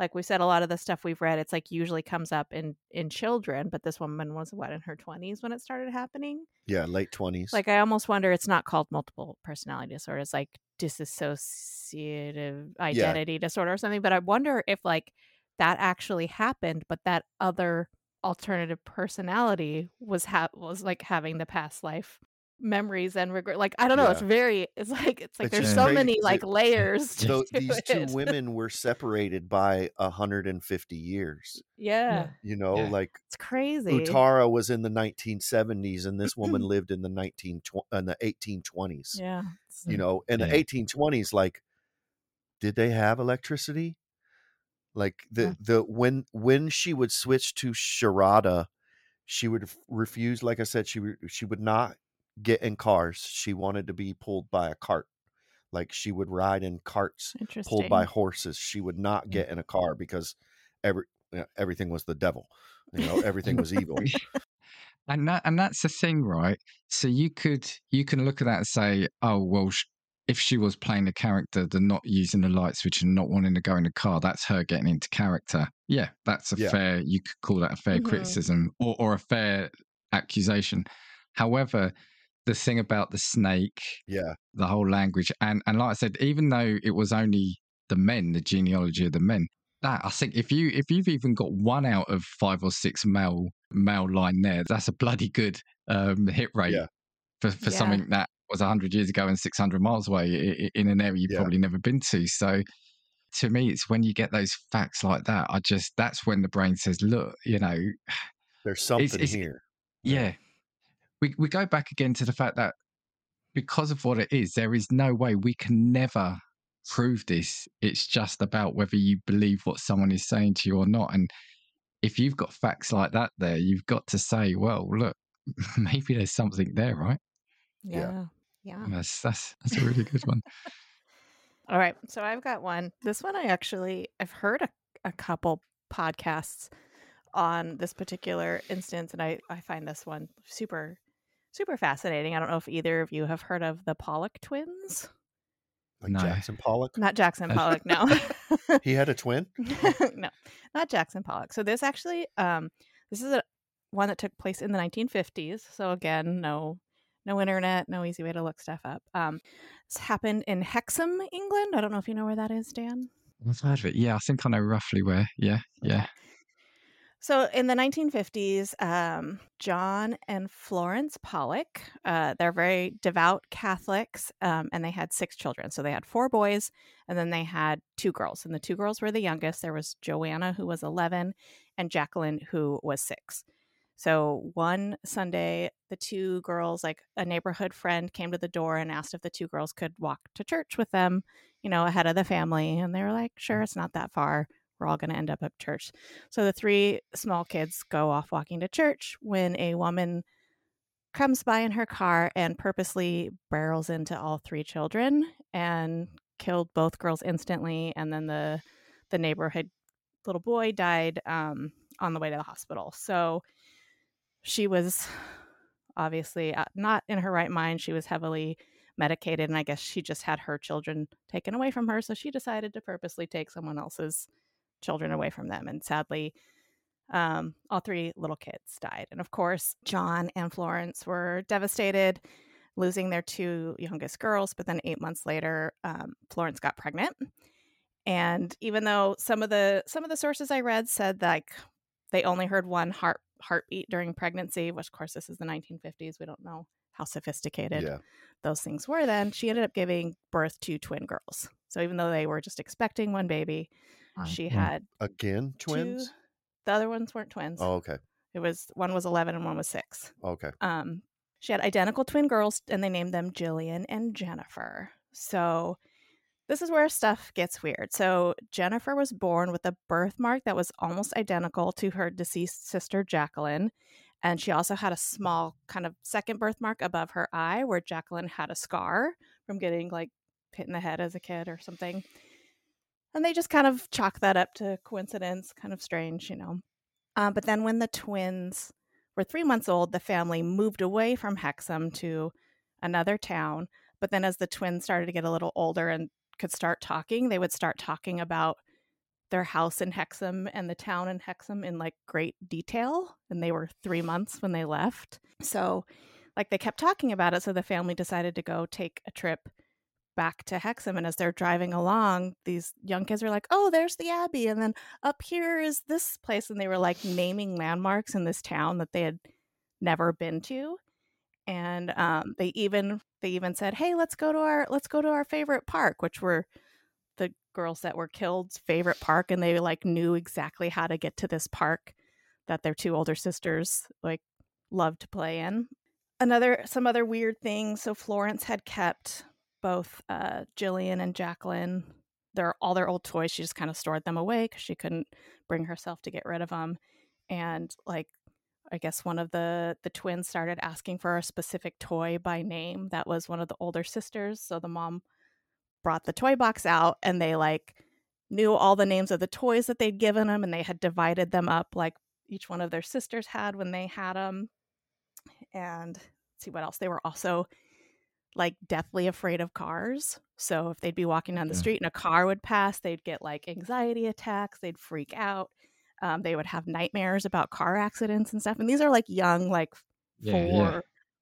like we said a lot of the stuff we've read it's like usually comes up in in children, but this woman was what in her 20s when it started happening. yeah late 20s Like I almost wonder it's not called multiple personality disorder, it's like dissociative identity disorder or something, but I wonder if like that actually happened, but that other alternative personality was ha- was like having the past life memories and regret. Like I don't know, it's very. It's like it's like It's there's so crazy many 'cause like it- layers. To So these two women were separated by 150 years. yeah, You know, Yeah. like it's crazy. Uttara was in the 1970s, and this woman lived in the 19 in the 1820s. Yeah, it's- You know, in Yeah. the 1820s, like, did they have electricity? Like the Yeah. the when when she would switch to Sharada, she would refuse. Like I said, she would she would not get in cars. She wanted to be pulled by a cart. Like she would ride in carts pulled by horses. She would not Mm. get in a car because every you know, everything was the devil. You know, everything was evil. and that and that's the thing right so you could you can look at that and say oh well sh- if she was playing a character the not using the light switch and not wanting to go in the car that's her getting into character yeah that's a Yeah. fair you could call that a fair Mhm. criticism or, or a fair accusation however the thing about the snake Yeah, the whole language and and like i said even though it was only the men the genealogy of the men that i think if you if you've even got one out of five or six male male line there that's a bloody good um hit rate Yeah. for, for Yeah. something that was 100 years ago and 600 miles away i- i- in an area you've Yeah. probably never been to so to me it's when you get those facts like that i just that's when the brain says look you know there's something it's- here. yeah. We we go back again to the fact that because of what it is, there is no way we can never prove this. It's just about whether you believe what someone is saying to you or not. And if you've got facts like that there, you've got to say, well, look, maybe there's something there, right? yeah, Yeah. yeah. That's that's that's a really good one. All right. So I've got one. This one I actually I've heard a, a couple podcasts on this particular instance and I, I find this one super super fascinating. I don't know if either of you have heard of the Pollock twins. Like No. Jackson Pollock. Not Jackson Pollock, no. He had a twin. no, not Jackson Pollock. So this actually um this is a one that took place in the 1950s. So again, no no internet, no easy way to look stuff up. Um this happened in Hexham, England. I don't know if you know where that is, Dan. I've heard of it. Yeah, I think I know roughly where. Yeah, yeah. So in the 1950s, um, John and Florence Pollock, uh, they're very devout Catholics, um, and they had six children. So they had four boys, and then they had two girls. And the two girls were the youngest. There was Joanna, who was 11, and Jacqueline, who was six. So one Sunday, the two girls, like a neighborhood friend, came to the door and asked if the two girls could walk to church with them, you know, ahead of the family. And they were like, sure, it's not that far. We're all going to end up at church. So the three small kids go off walking to church when a woman comes by in her car and purposely barrels into all three children and killed both girls instantly. And then the the neighborhood little boy died um, on the way to the hospital. So she was obviously uh, not in her right mind. She was heavily medicated, and I guess she just had her children taken away from her. So she decided to purposely take someone else's children away from them. And sadly, um, all three little kids died. And of course, John and Florence were devastated, losing their two youngest girls. But then eight months later, um, Florence got pregnant. And even though some of the some of the sources I read said like they only heard one heart heartbeat during pregnancy, which of course this is the 1950s. We don't know how sophisticated Yeah. those things were then. She ended up giving birth to twin girls. So even though they were just expecting one baby, she had Again, twins. two. The other ones weren't twins. Oh, okay. It was one was 11 and one was 6. Okay. Um she had identical twin girls and they named them Gillian and Jennifer. So this is where stuff gets weird. So Jennifer was born with a birthmark that was almost identical to her deceased sister Jacqueline. And she also had a small kind of second birthmark above her eye where Jacqueline had a scar from getting like hit in the head as a kid or something. And they just kind of chalk that up to coincidence, kind of strange, you know. Um, but then when the twins were three months old, the family moved away from Hexham to another town. But then as the twins started to get a little older and could start talking, they would start talking about their house in Hexham and the town in Hexham in like great detail. And they were three months when they left. So, like, they kept talking about it. So the family decided to go take a trip back to Hexham. And as they're driving along, these young kids are like, oh, there's the Abbey. And then up here is this place. And they were like naming landmarks in this town that they had never been to. And um, they even they even said, "Hey, let's go to our let's go to our favorite park," which were the girls that were killed's favorite park, and they like knew exactly how to get to this park that their two older sisters like loved to play in. Another some other weird thing. So Florence had kept both uh, Jillian and Jacqueline their all their old toys. She just kind of stored them away because she couldn't bring herself to get rid of them. And like, I guess one of the the twins started asking for a specific toy by name. That was one of the older sisters. So the mom brought the toy box out, and they like knew all the names of the toys that they'd given them, and they had divided them up like each one of their sisters had when they had them. And see what else. They were also like deathly afraid of cars. So if they'd be walking down the Yeah. street and a car would pass, they'd get like anxiety attacks, they'd freak out. Um, they would have nightmares about car accidents and stuff. And these are like young, like Yeah, four yeah.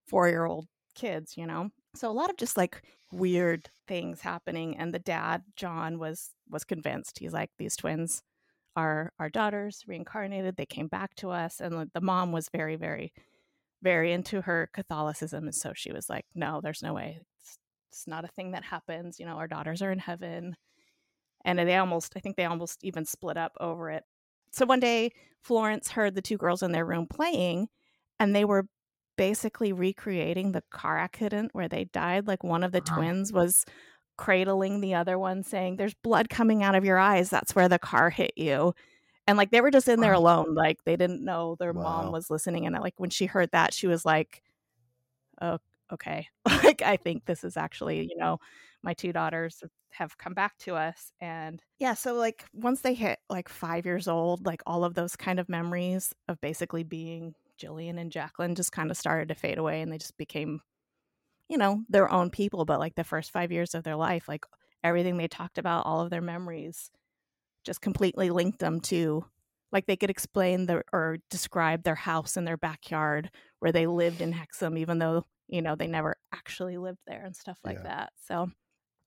four year old kids, you know. So a lot of just like weird things happening. And the dad, John, was was convinced. He's like, these twins are our daughters reincarnated. They came back to us. And the mom was very, very very into her Catholicism. And so she was like, no, there's no way. It's, it's not a thing that happens. You know, our daughters are in heaven. And they almost, I think they almost even split up over it. So one day, Florence heard the two girls in their room playing, and they were basically recreating the car accident where they died. Like one of the Wow. twins was cradling the other one, saying, There's blood coming out of your eyes. That's where the car hit you and like they were just in there Wow. alone like they didn't know their Wow. mom was listening and like when she heard that she was like oh okay like i think this is actually you know my two daughters have come back to us and yeah so like once they hit like five years old like all of those kind of memories of basically being jillian and jacqueline just kind of started to fade away and they just became you know their own people but like the first five years of their life like everything they talked about all of their memories just completely linked them to like they could explain the or describe their house in their backyard where they lived in Hexham, even though you know they never actually lived there and stuff like Yeah. that. So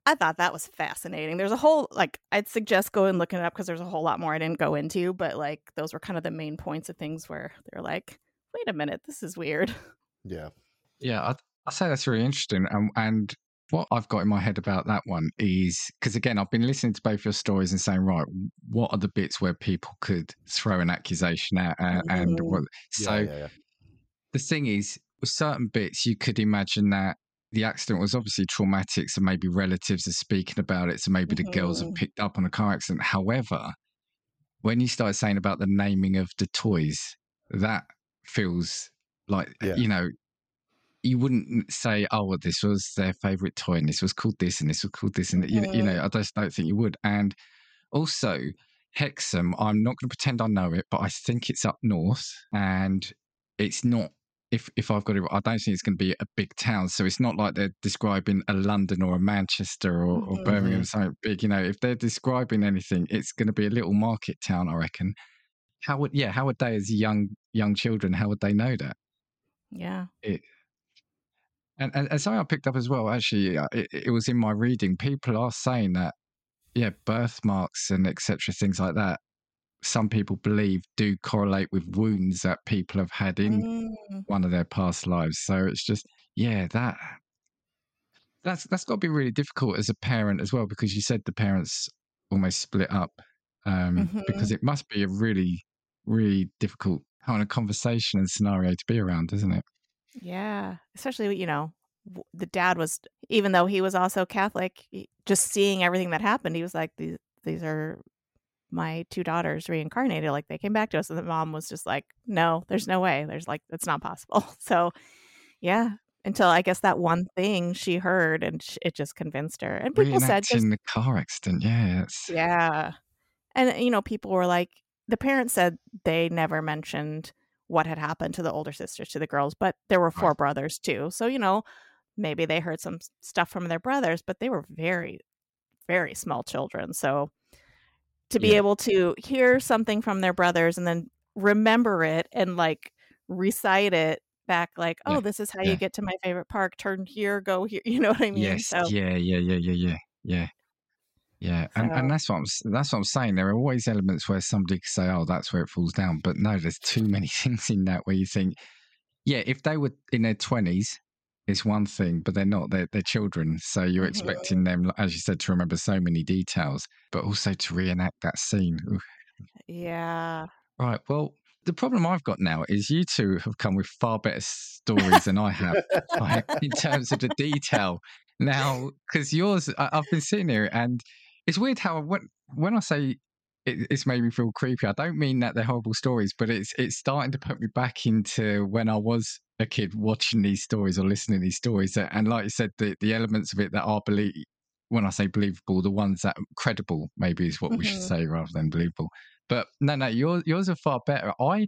I thought that was fascinating. There's a whole like I'd suggest going looking it up because there's a whole lot more I didn't go into, but like those were kind of the main points of things where they're like, wait a minute, this is weird. Yeah. Yeah, I, I say that's really interesting. Um, and what I've got in my head about that one is because again, I've been listening to both your stories and saying, right, what are the bits where people could throw an accusation out, uh, and Mhm. what? So yeah, yeah. the thing is, with certain bits, you could imagine that the accident was obviously traumatic, so maybe relatives are speaking about it, so maybe the girls have Mhm. picked up on a car accident. However, when you start saying about the naming of the toys, that feels like you know you wouldn't say, "Oh, well, this was their favorite toy, and this was called this, and this was called this," and you, you know, I just don't think you would. And also, Hexham, I'm not going to pretend I know it, but I think it's up north, and it's not. If if I've got it, I don't think it's going to be a big town. So it's not like they're describing a London or a Manchester or, or Mhm. Birmingham, something big. You know, if they're describing anything, it's going to be a little market town, I reckon. How would yeah? How would they, as young young children, how would they know that? Yeah. it and, and, and something I picked up as well, actually, uh, it, it was in my reading. People are saying that, yeah, birthmarks and etc. things like that. Some people believe do correlate with wounds that people have had in Mm. one of their past lives. So it's just, yeah, that that's that's got to be really difficult as a parent as well, because you said the parents almost split up. Um, Mhm. Because it must be a really, really difficult kind of conversation and scenario to be around, isn't it? Yeah, especially you know the dad was even though he was also Catholic, just seeing everything that happened, he was like these these are my two daughters reincarnated like they came back to us and the mom was just like no there's no way there's like it's not possible so yeah until i guess that one thing she heard and sh- it just convinced her and people said just Reenacting the car accident, yeah, it's, yeah. And, you know, people were like, the parents said they never mentioned what had happened to the older sisters, to the girls, but there were four brothers too. So, you know, maybe they heard some stuff from their brothers, but they were very, very small children. So to be Yeah. able to hear something from their brothers and then remember it and like recite it back like, oh, Yeah, this is how yeah. you get to my favorite park. Turn here, go here. You know what I mean? Yes, So, yeah, yeah, yeah, yeah, yeah, yeah, yeah. And So- and that's what I'm that's what I'm saying. There are always elements where somebody could say, "Oh, that's where it falls down," but no, there's too many things in that where you think, yeah, if they were in their twenties, it's one thing, but they're not. They're they're children, so you're Mhm. expecting them, as you said, to remember so many details, but also to reenact that scene. Yeah. Right. Well, the problem I've got now is you two have come with far better stories than I have right, in terms of the detail. Now, because yours, I, I've been sitting here and it's weird how when, when I say it, it's made me feel creepy, I don't mean that they're horrible stories, but it's it's starting to put me back into when I was a kid watching these stories or listening to these stories. And like you said, the, the elements of it that are believe when I say believable, the ones that credible maybe is what we should Mhm. say rather than believable. But no, no, yours yours are far better. I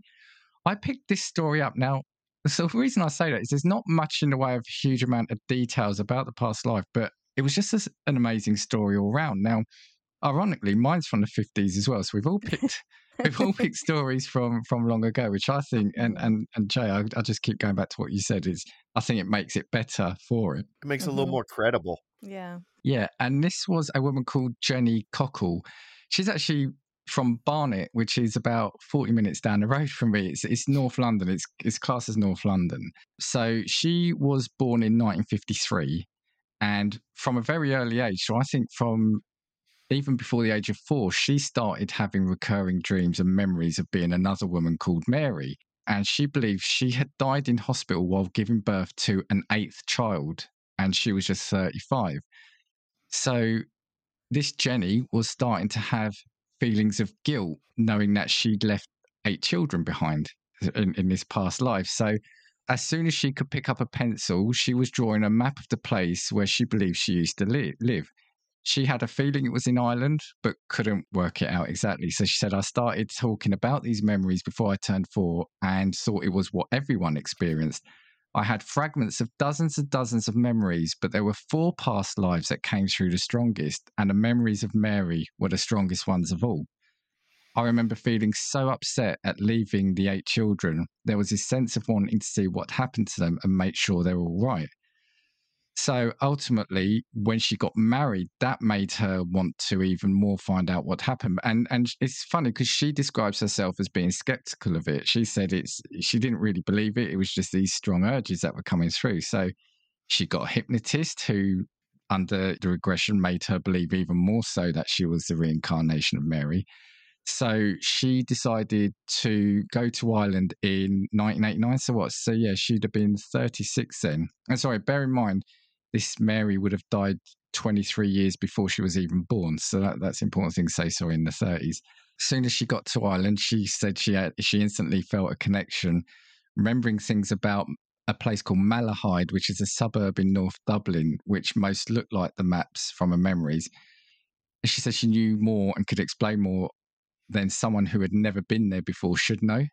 I picked this story up now. So the reason I say that is there's not much in the way of a huge amount of details about the past life, but it was just as- an amazing story all round. Now, ironically, mine's from the 50s as well. So we've all picked we've all picked stories from from long ago, which I think and and and Jay, I, I just keep going back to what you said is I think it makes it better for it. It makes it a little Mhm. more credible. Yeah. Yeah, and this was a woman called Jenny Cockell. She's actually from Barnet, which is about 40 minutes down the road from me. It's, it's North London. It's, it's classed as North London. So she was born in 1953. And from a very early age, so I think from even before the age of four, she started having recurring dreams and memories of being another woman called Mary. And she believed she had died in hospital while giving birth to an eighth child, and she was just 35. So this Jenny was starting to have feelings of guilt, knowing that she'd left eight children behind in, in this past life. So as soon as she could pick up a pencil, she was drawing a map of the place where she believed she used to li- live. She had a feeling it was in Ireland, but couldn't work it out exactly. So she said, I started talking about these memories before I turned four and thought it was what everyone experienced. I had fragments of dozens and dozens of memories, but there were four past lives that came through the strongest, and the memories of Mary were the strongest ones of all. I remember feeling so upset at leaving the eight children. There was this sense of wanting to see what happened to them and make sure they were all right. So ultimately, when she got married, that made her want to even more find out what happened. And and it's funny because she describes herself as being skeptical of it. She said it's she didn't really believe it. It was just these strong urges that were coming through. So she got a hypnotist who, under the regression, made her believe even more so that she was the reincarnation of Mary. So she decided to go to Ireland in 1989. So what? So yeah, she'd have been 36 then. And sorry, bear in mind, this Mary would have died 23 years before she was even born. So that, that's an important thing to say. Sorry, in the 30s. As soon as she got to Ireland, she said she had, she instantly felt a connection, remembering things about a place called Malahide, which is a suburb in North Dublin, which most looked like the maps from her memories. She said she knew more and could explain more than someone who had never been there before should know.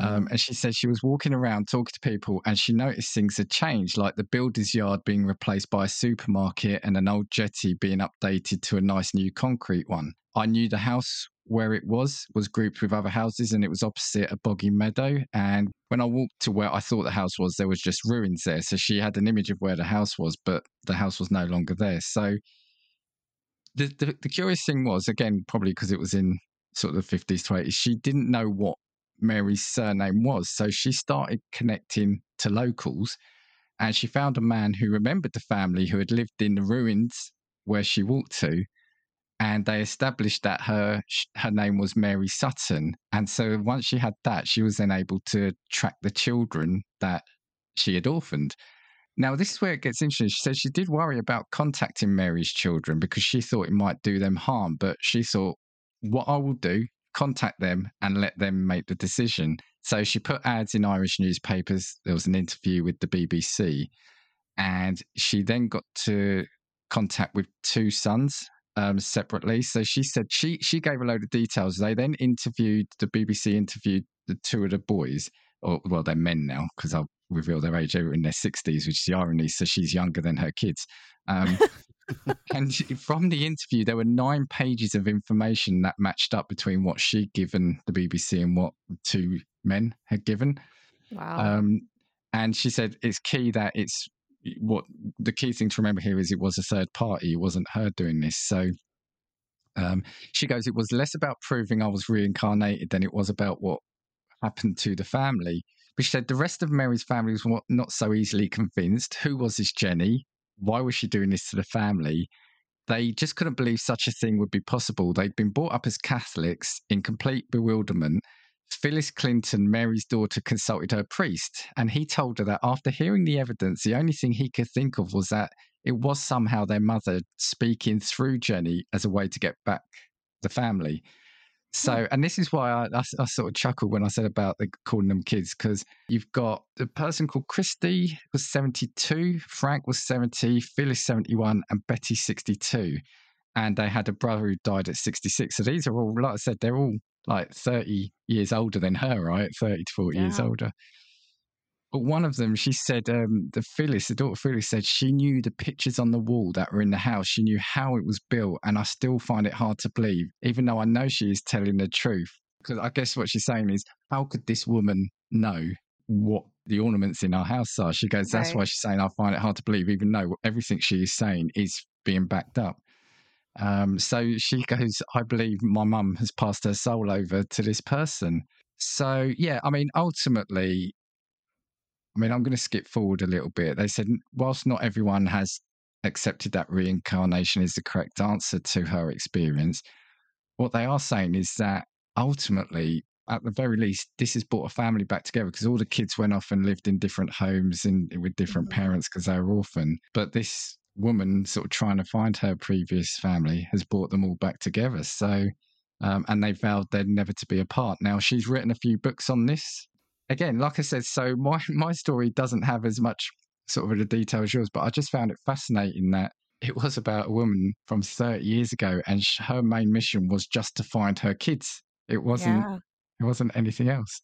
Um, Mhm. and she said she was walking around talking to people and she noticed things had changed, like the builder's yard being replaced by a supermarket and an old jetty being updated to a nice new concrete one. I knew the house where it was was grouped with other houses and it was opposite a boggy meadow. And when I walked to where I thought the house was, there was just ruins there. So she had an image of where the house was, but the house was no longer there. So the, the, the curious thing was, again, probably because it was in sort of the 50s to 80s, she didn't know what Mary's surname was. So she started connecting to locals and she found a man who remembered the family who had lived in the ruins where she walked to. And they established that her her name was Mary Sutton. And so once she had that, she was then able to track the children that she had orphaned. Now, this is where it gets interesting. She said she did worry about contacting Mary's children because she thought it might do them harm. But she thought, what I will do, contact them and let them make the decision. So she put ads in Irish newspapers. There was an interview with the BBC. And she then got to contact with two sons um, separately. So she said she she gave a load of details. They then interviewed the BBC interviewed the two of the boys, or well, they're men now because I'll reveal their age. They were in their sixties, which is the irony. So she's younger than her kids. Um, and from the interview, there were nine pages of information that matched up between what she'd given the BBC and what the two men had given. Wow. Um, And she said it's key that it's what the key thing to remember here is it was a third party. It wasn't her doing this. So um, she goes, it was less about proving I was reincarnated than it was about what happened to the family. But she said the rest of Mary's family was not so easily convinced. Who was this Jenny? Why was she doing this to the family? They just couldn't believe such a thing would be possible. They'd been brought up as Catholics in complete bewilderment. Phyllis Clinton, Mary's daughter, consulted her priest, and he told her that after hearing the evidence, the only thing he could think of was that it was somehow their mother speaking through Jenny as a way to get back the family. So, hmm. and this is why I, I, I, sort of chuckled when I said about the, calling them kids, because you've got the person called Christy was 72, Frank was 70, Phyllis 71, and Betty 62. And they had a brother who died at 66. So these are all, like I said, they're all like 30 years older than her, right? 30 to 40 yeah. years older. But one of them, she said, um, the Phyllis, the daughter Phyllis said she knew the pictures on the wall that were in the house. She knew how it was built. And I still find it hard to believe, even though I know she is telling the truth. Because I guess what she's saying is, how could this woman know what the ornaments in our house are? She goes, that's right. why she's saying, I find it hard to believe, even though everything she is saying is being backed up. Um, so she goes, I believe my mum has passed her soul over to this person. So, yeah, I mean, ultimately, I mean, I'm going to skip forward a little bit. They said, whilst not everyone has accepted that reincarnation is the correct answer to her experience, what they are saying is that ultimately, at the very least, this has brought a family back together because all the kids went off and lived in different homes and with different mm-hmm. parents because they were orphan. But this woman, sort of trying to find her previous family, has brought them all back together. So, um, and they vowed they're never to be apart. Now, she's written a few books on this again, like I said, so my my story doesn't have as much sort of the detail as yours, but I just found it fascinating that it was about a woman from 30 years ago, and her main mission was just to find her kids. It wasn't. Yeah. It wasn't anything else.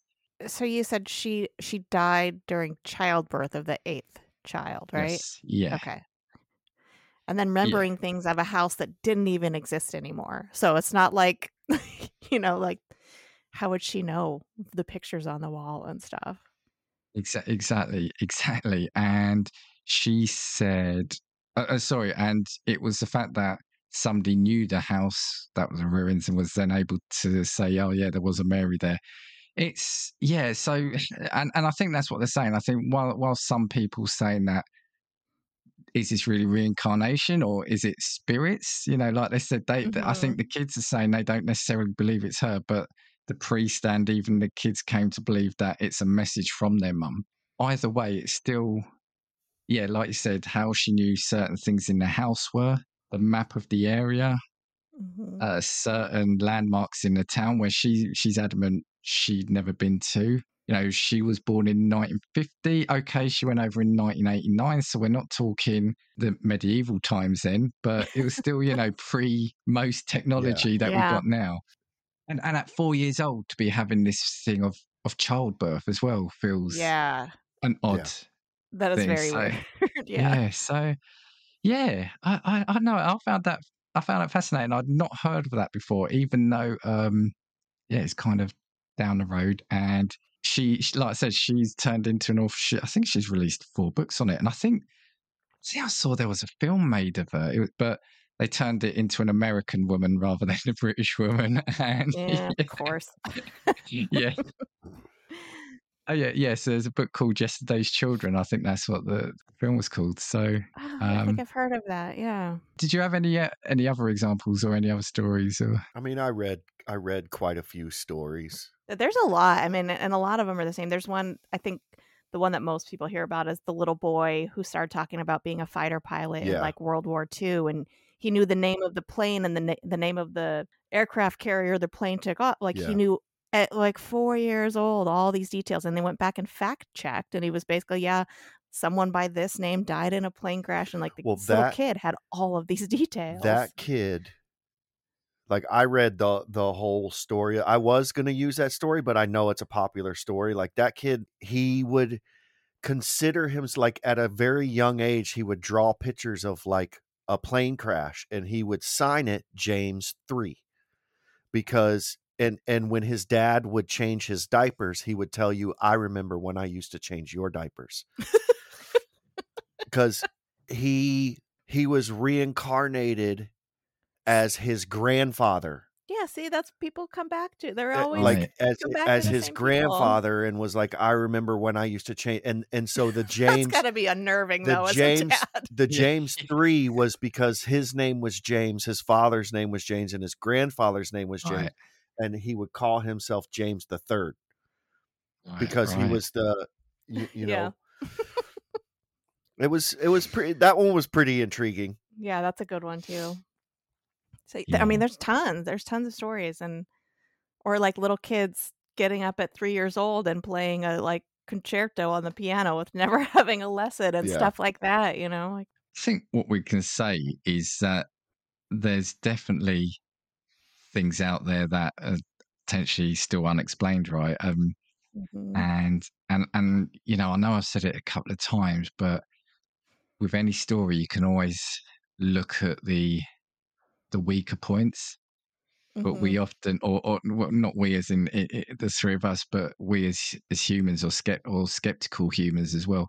So you said she she died during childbirth of the eighth child, right? Yes. Yeah. Okay. And then remembering yeah. things of a house that didn't even exist anymore. So it's not like, you know, like how would she know the pictures on the wall and stuff? Exactly, exactly. And she said, uh, uh, sorry, and it was the fact that somebody knew the house that was in ruins and was then able to say, oh, yeah, there was a Mary there. It's, yeah, so, and, and I think that's what they're saying. I think while, while some people saying that, is this really reincarnation or is it spirits? You know, like they said, they, mm-hmm. I think mm-hmm. the kids are saying they don't necessarily believe it's her, but the priest and even the kids came to believe that it's a message from their mum. Either way, it's still, yeah, like you said, how she knew certain things in the house were, the map of the area, mm-hmm. uh, certain landmarks in the town where she she's adamant she'd never been to. You know, she was born in 1950. Okay, she went over in 1989, so we're not talking the medieval times then, but it was still, you know, pre most technology yeah. that yeah. we've got now. And and at four years old to be having this thing of of childbirth as well feels yeah an odd. Yeah. That is thing. very so, weird. yeah. yeah. So yeah, I, I I know I found that I found it fascinating. I'd not heard of that before, even though um yeah, it's kind of down the road and she, she like I said, she's turned into an author. I think she's released four books on it, and I think see, I saw there was a film made of her, was, but they turned it into an American woman rather than a British woman. And yeah, yeah. of course. yeah. Oh yeah, yes. Yeah, so there's a book called Yesterday's Children. I think that's what the film was called. So oh, I think um I've heard of that. Yeah. Did you have any uh, any other examples or any other stories? Or I mean, I read I read quite a few stories. There's a lot. I mean, and a lot of them are the same. There's one I think the one that most people hear about is the little boy who started talking about being a fighter pilot yeah. in like World War II and he knew the name of the plane and the na- the name of the aircraft carrier the plane took off. Like yeah. he knew at like four years old all these details, and they went back and fact checked, and he was basically yeah. Someone by this name died in a plane crash, and like the well, that, little kid had all of these details. That kid like I read the the whole story. I was going to use that story, but I know it's a popular story. Like that kid, he would consider him like at a very young age, he would draw pictures of like a plane crash and he would sign it James 3 because and and when his dad would change his diapers, he would tell you, "I remember when I used to change your diapers," because he he was reincarnated as his grandfather Yeah, see, that's people come back to. They're uh, always like as go back to as his same people. grandfather and was like i remember when i used to change and and so the that's james got to be unnerving the though as James- a dad. the james 3 was because his name was james his father's name was james and his grandfather's name was james Right. and he would call himself james the third Right, because he was the you, you Yeah. know it was it was pretty that one was pretty intriguing Yeah, that's a good one too. So Yeah. I mean, there's tons. There's tons of stories, and or like little kids getting up at three years old and playing a like concerto on the piano with never having a lesson and Yeah. stuff like that. You know, like I think what we can say is that there's definitely things out there that are potentially still unexplained, right? Um, mhm. and and and you know, I know I've said it a couple of times, but with any story, you can always look at the the weaker points. But Mhm. we often, or, or well, not we as in i i the three of us, but we as as humans or skept or skeptical humans as well,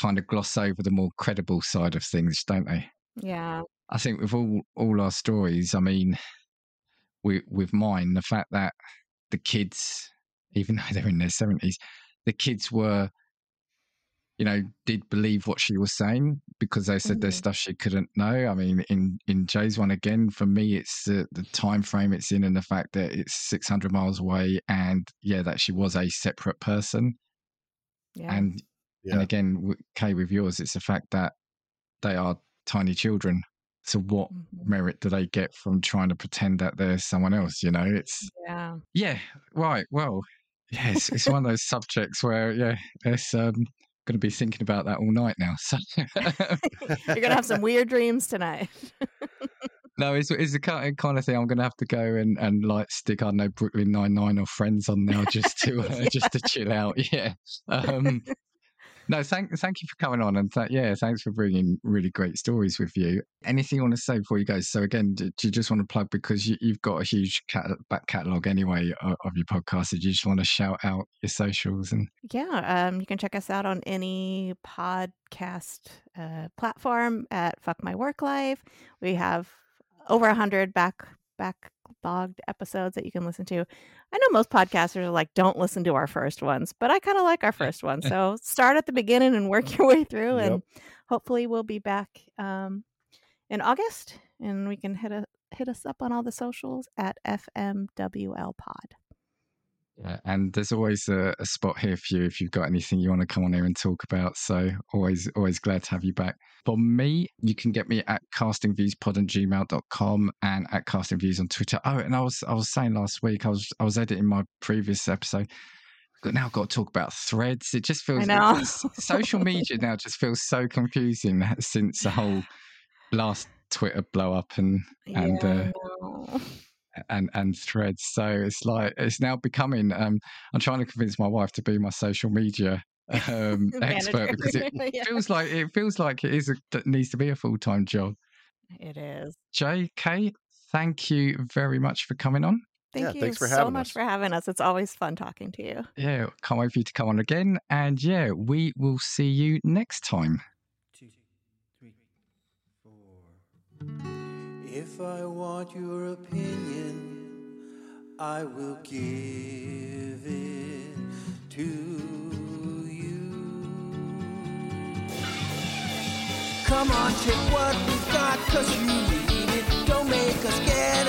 kind of gloss over the more credible side of things, don't they? yeah, I think with all all our stories, I mean, with with mine, the fact that the kids, even though they're in their seventies, the kids were, you know, did believe what she was saying because they said there's Mhm. stuff she couldn't know. I mean, in in Jay's one again, for me, it's the, the time frame it's in and the fact that it's 600 miles away, and yeah, that she was a separate person. yeah, And Yeah. and again, w- Kay, with yours, it's the fact that they are tiny children. So what Mhm. merit do they get from trying to pretend that they're someone else? You know, it's yeah. yeah, right. Well, yes, it's one of those subjects where yeah, it's um going to be thinking about that all night now. So You're gonna have some weird dreams tonight. no, it's it's the kind of thing I'm going to have to go and and like stick I don't know Brooklyn Nine Nine or Friends on now just to uh, just to chill out. Yeah. Um, no, thank thank you for coming on and th- yeah, thanks for bringing really great stories with you. Anything you want to say before you go? So again, do, do you just want to plug because you, you've got a huge cat, back catalogue anyway of, of your podcast? Did you just want to shout out your socials and Yeah, um, you can check us out on any podcast uh, platform at Fuck My Work Life. We have over a hundred back backlogged episodes that you can listen to. I know most podcasters are like, "Don't listen to our first ones," but I kind of like our first one. So start at the beginning and work your way through, Yep. and hopefully we'll be back um, in August, and we can hit a hit us up on all the socials at FMWL Pod. Yeah, and there's always a, a spot here for you if you've got anything you want to come on here and talk about. So always, always glad to have you back. For me, you can get me at castingviewspod and gmail.com and at castingviews on Twitter. Oh, and I was I was saying last week, I was I was editing my previous episode. Now I've got to talk about threads. It just feels social media now just feels so confusing since the whole last Twitter blow up and and yeah, uh. And and threads. So it's like it's now becoming. Um, I'm trying to convince my wife to be my social media um, expert because it Yeah. feels like it feels like it is a, that needs to be a full time job. It is. J.K., thank you very much for coming on. Thank Yeah, you thanks for so having much us. for having us. It's always fun talking to you. Yeah, can't wait for you to come on again. And yeah, we will see you next time. two, three, four. If I want your opinion, I will give it to you. Come on, take what we got, cause you need it. Don't make us get